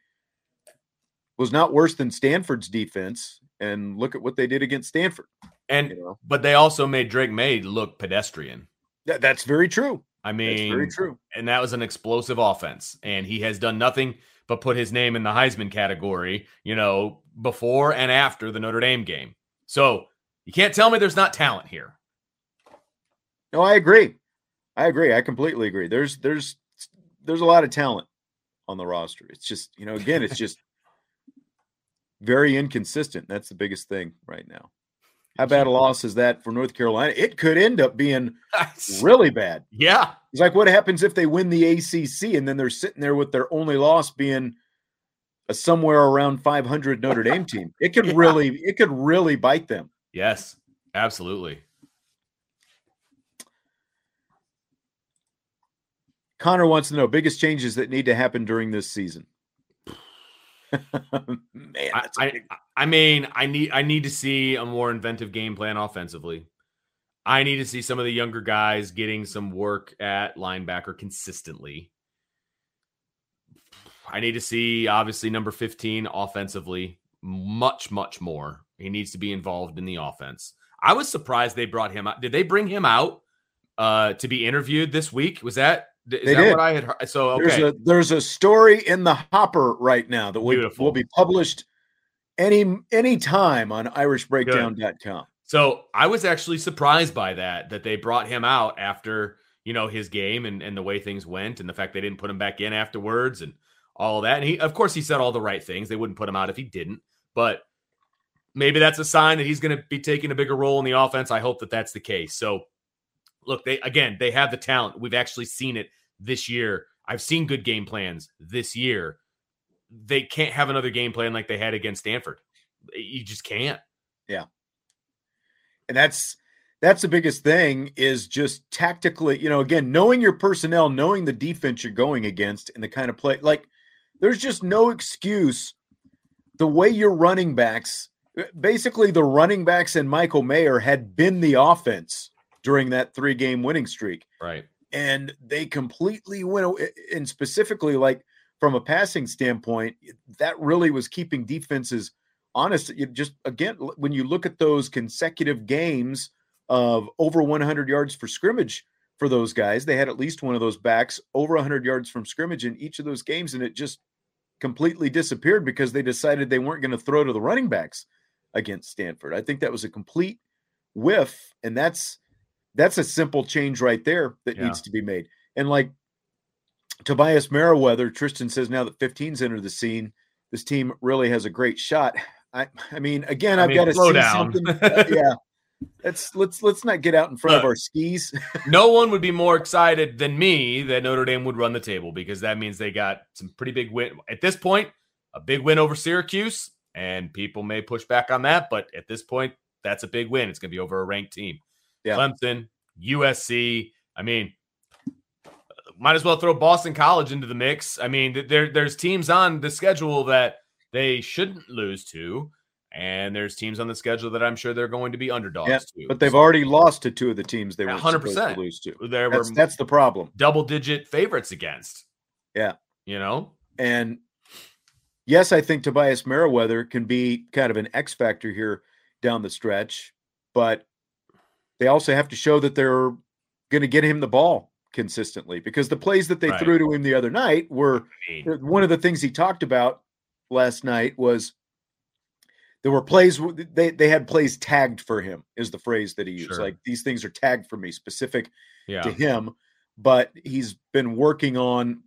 was not worse than Stanford's defense. And look at what they did against Stanford.
And
You know,
but they also made Drake Maye look pedestrian.
That- that's very true.
I
That's
mean,
very true.
and that was an explosive offense. And he has done nothing but put his name in the Heisman category, you know, before and after the Notre Dame game. So you can't tell me there's not talent here.
No, I agree. I agree. I completely agree. There's there's there's a lot of talent on the roster. It's just, you know, again, it's just very inconsistent. That's the biggest thing right now. How bad a loss is that for North Carolina? It could end up being really bad.
yeah.
It's like what happens if they win the ACC and then they're sitting there with their only loss being a somewhere around 500 Notre Dame team. It could
Yeah.
really it could really bite them.
Yes, absolutely.
Connor wants to know biggest changes that need to happen during this season. Man,
I, I, I mean, I need I need to see a more inventive game plan offensively. I need to see some of the younger guys getting some work at linebacker consistently. I need to see obviously number 15 offensively much much more. He needs to be involved in the offense. I was surprised they brought him out. Did they bring him out uh to be interviewed this week? Was that is
They
that
did.
what I had heard? So okay.
There's a there's a story in the hopper right now that will, will be published any any time on irishbreakdown.com.
So I was actually surprised by that, that they brought him out after, you know, his game and, and the way things went and the fact they didn't put him back in afterwards and all that. And he, of course, he said all the right things. They wouldn't put him out if he didn't, but maybe that's a sign that he's going to be taking a bigger role in the offense. I hope that that's the case. So look, they, again, they have the talent. We've actually seen it this year. I've seen good game plans this year. They can't have another game plan like they had against Stanford. You just can't. Yeah.
And that's that's the biggest thing is just tactically you know again knowing your personnel knowing the defense you're going against and the kind of play like there's just no excuse the way your running backs basically the running backs and michael mayer had been the offense during that three game winning streak.
Right.
and they completely went away and specifically like from a passing standpoint that really was keeping defenses honest. You just again when you look at those consecutive games of over 100 yards for scrimmage for those guys they had at least one of those backs over 100 yards from scrimmage in each of those games and it just completely disappeared because they decided they weren't going to throw to the running backs against Stanford. I think that was a complete whiff and that's that's a simple change right there that
Yeah.
needs to be made and like Tobias Merriweather, Tristan says now that 15's entered the scene, this team really has a great shot. I, I mean, again,
I
I've
mean,
got to
slow
see
down.
something. uh, yeah, let's let's let's not get out in front of our skis.
no one would be more excited than me that Notre Dame would run the table because that means they got some pretty big win at this point, a big win over Syracuse, and people may push back on that, but at this point, that's a big win. It's going to be over a ranked team.
Yeah.
Clemson, USC. I mean, might as well throw Boston College into the mix. I mean, there there's teams on the schedule that they shouldn't lose to, and there's teams on the schedule that I'm sure they're going to be underdogs
Yeah,
to.
But they've already lost to two of the teams they were
100%.
supposed to lose to.
there
That's,
were
that's the problem.
double digit favorites against.
Yeah.
You know?
And yes, I think Tobias Merriweather can be kind of an X factor here down the stretch, but they also have to show that they're going to get him the ball consistently because the plays that they
Right.
threw to him the other night were
mean, uh,
one of the things he talked about last night was there were plays they they had plays tagged for him is the phrase that he used
Sure.
like these things are tagged for me specific
yeah.
to him but he's been working on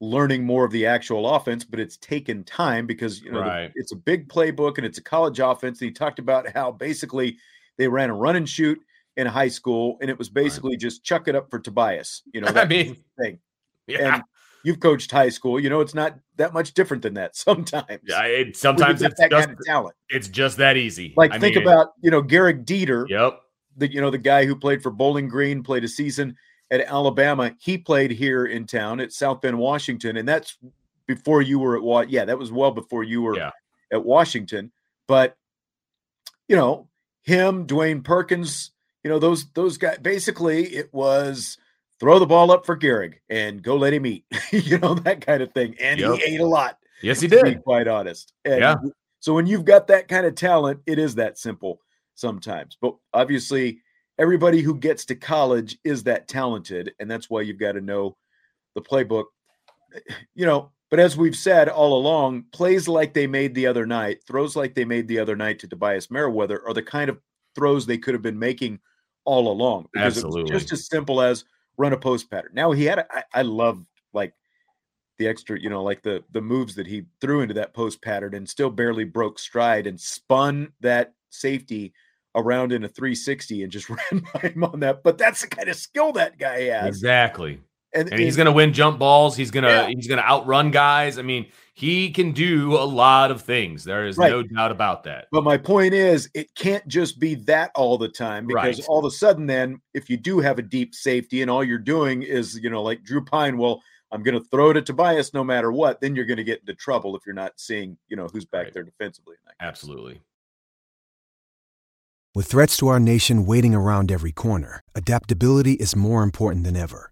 learning more of the actual offense but it's taken time because you know the- it's a big playbook and it's a college offense and he talked about how basically they ran a run and shoot in high school and it was basically just chuck it up for Tobias you know
I
that
mean,
thing
yeah.
and you've coached high school you know it's not that much different than that sometimes
yeah, it, sometimes it's
that
just
kind of talent
it's just that easy.
like
I
think
mean,
about you know Garrick Dieter
Yep.
the you know the guy who played for Bowling Green, played a season at Alabama. He played here in town at South Bend, Washington, and that's before you were at what? Yeah, that was well before you were
Yeah.
at Washington. But you know him, Dwayne Perkins, you know those those guys. Basically, it was throw the ball up for Gehrig and go let him eat. you know that kind of thing, and
Yep.
he ate a lot
Yes, he
to be
did.
quite honest. And
Yeah.
So when you've got that kind of talent, it is that simple sometimes. But obviously, everybody who gets to college is that talented, and that's why you've got to know the playbook. You know, but as we've said all along, plays like they made the other night, throws like they made the other night to Tobias Merriweather are the kind of throws they could have been making all along.
Absolutely.
just as simple as run a post pattern. Now he had a, I, I love like the extra, you know, like the the moves that he threw into that post pattern and still barely broke stride and spun that safety around in a 360 and just ran by him on that. But that's the kind of skill that guy has.
Exactly.
And,
And he's going to win jump balls. He's going to
Yeah.
he's going to outrun guys. I mean, he can do a lot of things. There is
Right.
no doubt about that.
But my point is, it can't just be that all the time because
Right.
all of a sudden, then, if you do have a deep safety and all you're doing is, you know, like Drew Pyne, well, I'm going to throw it to Tobias no matter what, then you're going to get into trouble if you're not seeing, you know, who's back
Right.
there defensively. in that.
Absolutely.
With threats to our nation waiting around every corner, adaptability is more important than ever.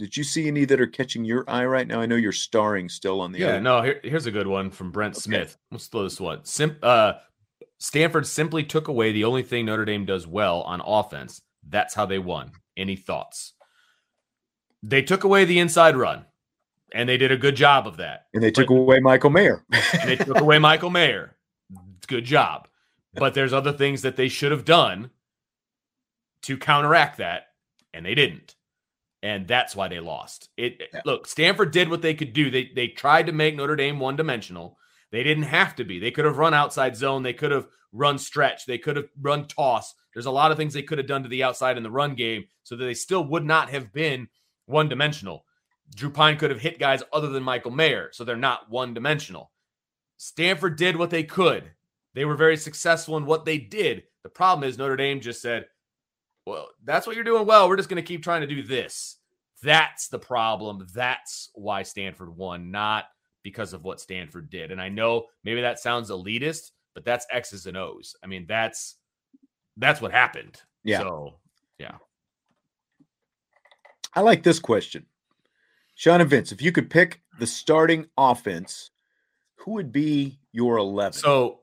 Did you see any that are catching your eye right now? I know you're starring still on the
Yeah,
other.
no, here, here's a good one from Brent
Okay.
Smith. Let's throw this one. Sim, uh, Stanford simply took away the only thing Notre Dame does well on offense. That's how they won. Any thoughts? They took away the inside run, and they did a good job of that.
And they took
But-
away Michael Mayer.
they took away Michael Mayer. Good job. But there's other things that they should have done to counteract that, and they didn't. And that's why they lost. It
Yeah.
look, Stanford did what they could do. They they tried to make Notre Dame one dimensional. They didn't have to be. They could have run outside zone. They could have run stretch. They could have run toss. There's a lot of things they could have done to the outside in the run game so that they still would not have been one dimensional. Drew Pyne could have hit guys other than Michael Mayer, so they're not one dimensional. Stanford did what they could. They were very successful in what they did. The problem is Notre Dame just said, well, that's what you're doing well. We're just going to keep trying to do this. That's the problem. That's why Stanford won, not because of what Stanford did. And I know maybe that sounds elitist, but that's X's and O's. I mean, that's that's what happened.
Yeah.
So yeah.
I like this question. Sean and Vince, if you could pick the starting offense, who would be your 11?
So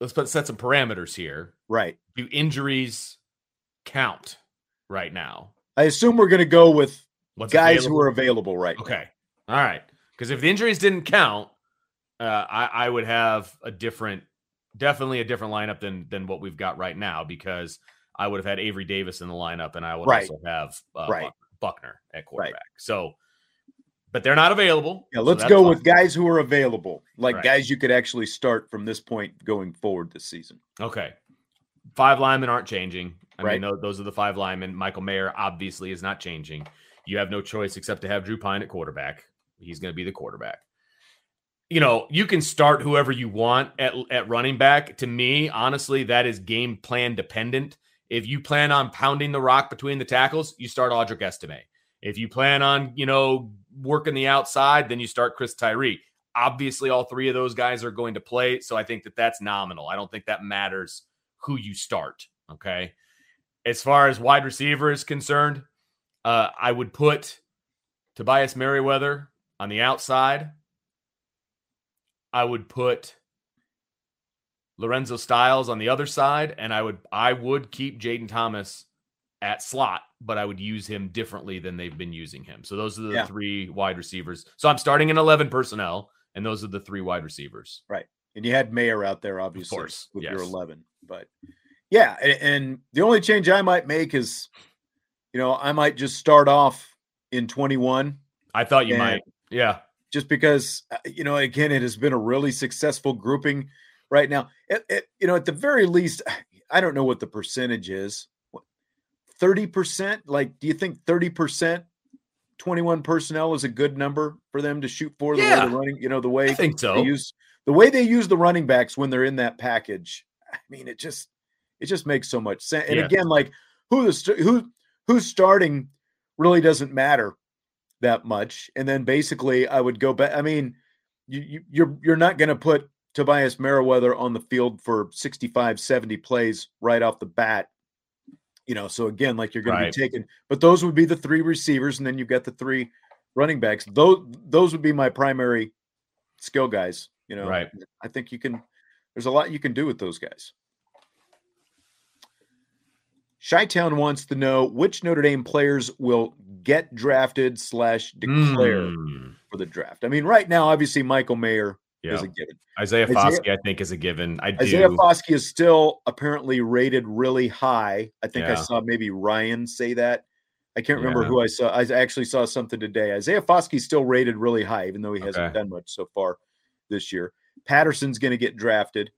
let's put, set some parameters here.
right.
Do injuries count right now?
I assume we're going to go with
What's
guys
available?
who are available right now.
Okay. All right. Because if the injuries didn't count, uh, I, I would have a different, definitely a different lineup than than what we've got right now. Because I would have had Avery Davis in the lineup, and I would
Right.
also have uh,
Right.
Buckner at quarterback. So, but they're not available.
Yeah, let's
that's
go
fine.
with guys who are available, like
Right.
guys you could actually start from this point going forward this season.
Okay. Five linemen aren't changing. I
Right.
mean, tho- those are the five linemen. Michael Mayer obviously is not changing. You have no choice except to have Drew Pyne at quarterback. He's going to be the quarterback. You know, you can start whoever you want at, at running back. To me, honestly, that is game plan dependent. If you plan on pounding the rock between the tackles, you start Audric Estime. If you plan on, you know, working the outside, then you start Chris Tyree. Obviously, all three of those guys are going to play. So I think that that's nominal. I don't think that matters who you start. Okay. As far as wide receiver is concerned, uh, I would put Tobias Merriweather on the outside. I would put Lorenzo Styles on the other side, and I would I would keep Jayden Thomas at slot, but I would use him differently than they've been using him. So those are the
Yeah.
three wide receivers. So I'm starting in 11 personnel, and those are the three wide receivers.
Right, and you had Mayer out there, obviously, with your 11. But yeah, and, and the only change I might make is, you know, I might just start off in 21
I thought you might. Yeah.
just because, uh, you know, again, it has been a really successful grouping right now. It, it, you know, at the very least, I don't know what the percentage is. What, 30%? Like, do you think 30%? 21 personnel is a good number for them to shoot for the way
Yeah.
they're running, you know, the way
I think so.
they use the way they use the running backs when they're in that package. I mean, it just it just makes so much sense. And
Yeah.
again, like who the st- who who's starting really doesn't matter that much. And then basically, I would go back. I mean, you, you you're you're not going to put Tobias Merriweather on the field for 65, 70 plays right off the bat. You know, so again, like you're going
Right.
to be taking, but those would be the three receivers, and then you've got the three running backs. Those those would be my primary skill guys. You know,
Right.
I think you can. There's a lot you can do with those guys. Chi-Town wants to know which Notre Dame players will get drafted slash declare
Mm,
for the draft. I mean, right now, obviously, Michael Mayer
yeah.
is a given.
Isaiah Foskey, I think, is a given. I do.
Isaiah Foskey is still apparently rated really high. I think I saw maybe Ryan say that. I can't remember
Yeah.
who I saw. I actually saw something today. Isaiah Foskey's still rated really high, even though he hasn't done much so far this year. Patterson's going to get drafted.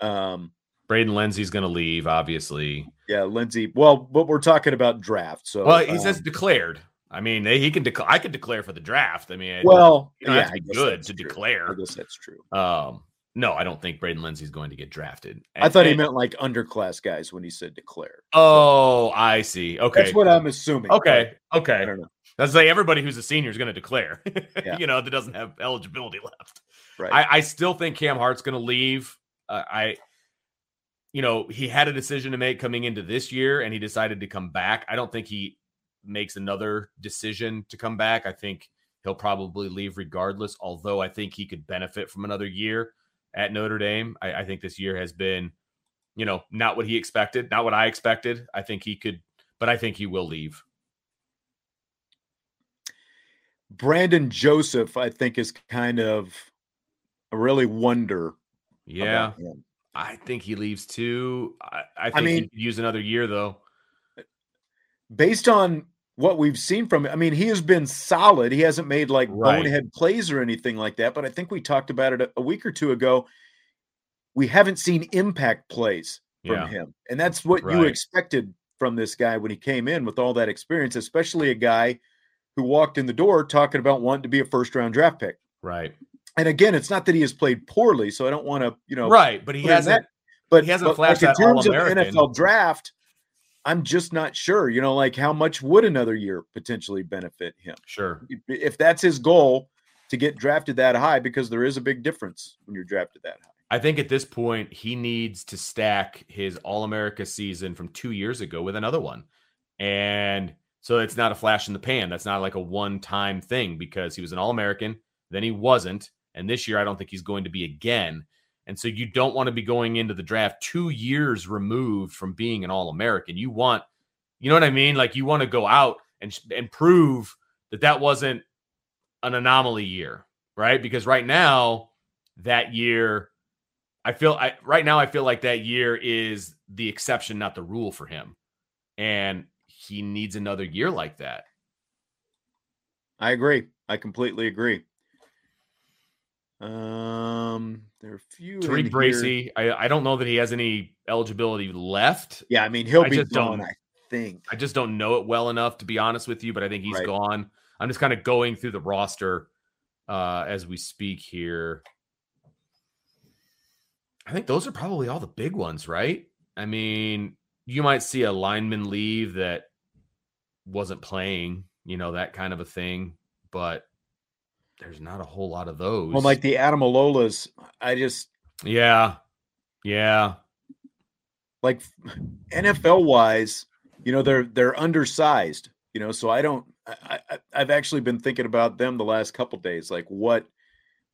Um,
Braden Lenzy's going to leave, obviously.
Yeah, Lenzy. Well, but we're talking about draft. So,
Well, he
um,
says declared. I mean, he can declare. I could declare for the draft. I mean,
well,
you don't
yeah,
have to
I
be
guess
good
that's
to
true.
declare.
I guess that's true.
Um, no, I don't think Braden Lenzy's going to get drafted.
I thought he
And-
meant like underclass guys when he said declare.
Oh, I see. Okay.
That's what I'm assuming.
Okay. Okay.
I don't know.
That's like everybody who's a senior is going to declare.
Yeah.
you know, that doesn't have eligibility left.
Right.
I, I still think Cam Hart's going to leave. Uh, I, you know, he had a decision to make coming into this year, and he decided to come back. I don't think he makes another decision to come back. I think he'll probably leave regardless. Although I think he could benefit from another year at Notre Dame. I, I think this year has been, you know, not what he expected, not what I expected. I think he could, but I think he will leave.
Brandon Joseph, I think, is kind of a really wonder.
Yeah. I think he leaves too. I, I think
mean-
he could use another year though.
Eh, based on what we've seen from him, I mean, he has been solid. He hasn't made like
Right.
bonehead plays or anything like that. But I think we talked about it a, a week or two ago. We haven't seen impact plays from
Yeah.
him, and that's what you expected from this guy when he came in with all that experience, especially a guy who walked in the door talking about wanting to be a first round draft pick.
Right.
And again, it's not that he has played poorly, so I don't want to, you know,
right. But he hasn't.
that, but
he hasn't
but,
flashed
like, in
that
terms of. NFL draft. I'm just not sure. You know, like how much would another year potentially benefit him
Sure.
if, if that's his goal to get drafted that high? Because there is a big difference when you're drafted that high.
I think at this point he needs to stack his All America season from two years ago with another one. And So it's not a flash in the pan. That's not like a one time thing because he was an All American, then he wasn't. And this year, I don't think he's going to be again. And so you don't want to be going into the draft two years removed from being an All American. You want, you know what I mean? Like you want to go out and, and prove that that wasn't an anomaly year, right? Because right now, that year, I feel I right now I feel like that year is the exception, not the rule for him. And he needs another year like that.
I agree. I completely agree. Um, there are a few.
Tariq Bracy. I, I don't know that he has any eligibility left.
Yeah, I mean he'll
I
be gone. I think.
I just don't know it well enough to be honest with you, but I think he's
Right.
gone. I'm just kind of going through the roster uh, as we speak here. I think those are probably all the big ones, right? I mean, you might see a lineman leave that wasn't playing, you know, that kind of a thing, but there's not a whole lot of those.
Well, like the Ademilolas, I just
yeah, yeah,
like NFL wise, you know, they're they're undersized, you know, so I don't I, I I've actually been thinking about them the last couple days, like what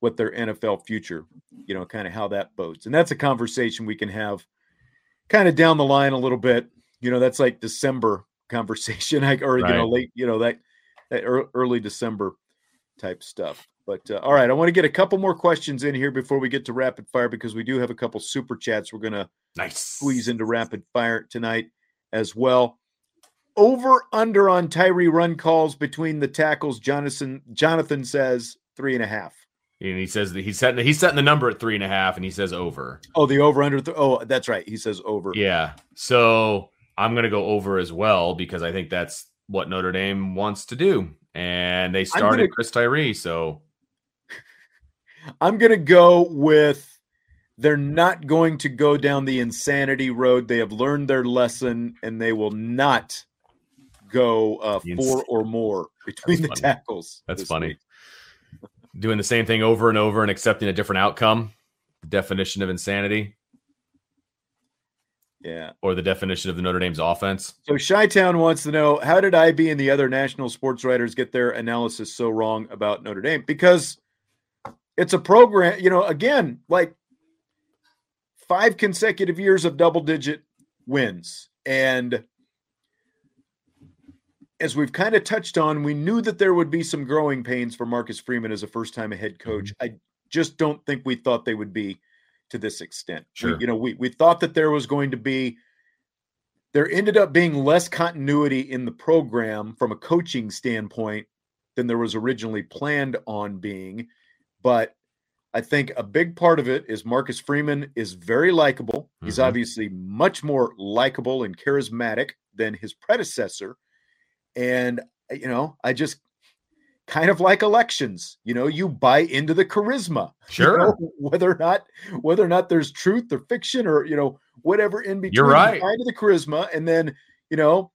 what their NFL future, you know, kind of how that bodes. And that's a conversation we can have kind of down the line a little bit. You know, that's like December conversation, like or you know, late, you know, that, that early December type stuff. But uh, all right, I want to get a couple more questions in here before we get to rapid fire because we do have a couple super chats we're gonna
nice.
squeeze into rapid fire tonight as well. Over under on Tyree run calls between the tackles. Jonathan Jonathan says three and a half.
And he says that he's setting he's setting the number at three and a half, and he says over.
Oh, the over under. Th- oh, that's right. He says over.
Yeah. So I'm gonna go over as well because I think that's what Notre Dame wants to do. And they started
gonna-
Chris Tyree. So
I'm gonna go with. They're not going to go down the insanity road. They have learned their lesson, and they will not go uh, four or more between the
funny.
tackles.
that's funny.
week.
Doing the same thing over and over and accepting a different outcome. The definition of insanity
Yeah.
or the definition of the Notre Dame's offense.
So Chi Town wants to know how did IB and the other national sports writers get their analysis so wrong about Notre Dame? Because it's a program, you know, again, like five consecutive years of double digit wins. And as we've kind of touched on, we knew that there would be some growing pains for Marcus Freeman as a first time head coach. Mm-hmm. I just don't think we thought they would be to this extent. We- you know, we, we thought that there was going to be there ended up being less continuity in the program from a coaching standpoint than there was originally planned on being. But I think a big part of it is Marcus Freeman is very likable. He's
Mhm.
obviously much more likable and charismatic than his predecessor. And, you know, I just kind of like elections. You know, you buy into the charisma you
Sure.
know, whether or not whether or not there's truth or fiction or you know whatever in between
You're
you
right.
buy into the charisma and then you know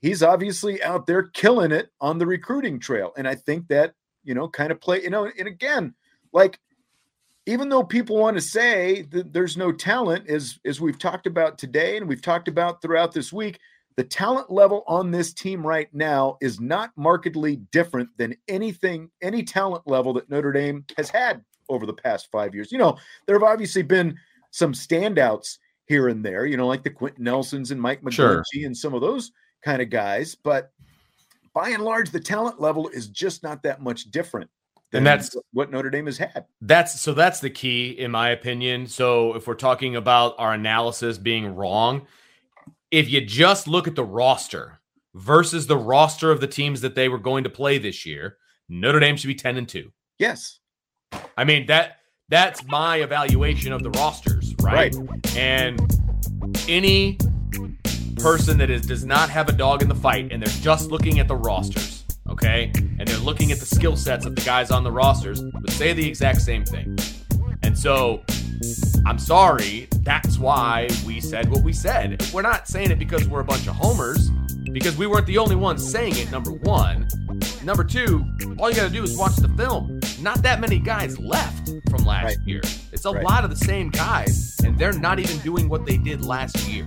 he's obviously out there killing it on the recruiting trail and i think that you know kind of play you know and again like even though people want to say that there's no talent as as we've talked about today and we've talked about throughout this week the talent level on this team right now is not markedly different than anything any talent level that Notre Dame has had over the past 5 years. You know, there have obviously been some standouts here and there, you know, like the Quenton Nelsons and Mike
Sure.
And some of those kind of guys, but by and large the talent level is just not that much different than
And that's-
what Notre Dame has had.
That's so that's the key in my opinion. So if we're talking about our analysis being wrong, if you just look at the roster versus the roster of the teams that they were going to play this year, Notre Dame should be 10 and 2.
Yes.
I mean that that's my evaluation of the rosters, right? And any person that is does not have a dog in the fight and they're just looking at the rosters, okay? And they're looking at the skill sets of the guys on the rosters would say the exact same thing. And so I'm sorry, that's why we said what we said. We're not saying it because we're a bunch of homers, because we weren't the only ones saying it, number one. Number two, all you got to do is watch the film. Not that many guys left from last
Right.
year. It's a
Right.
lot of the same guys, and they're not even doing what they did last year.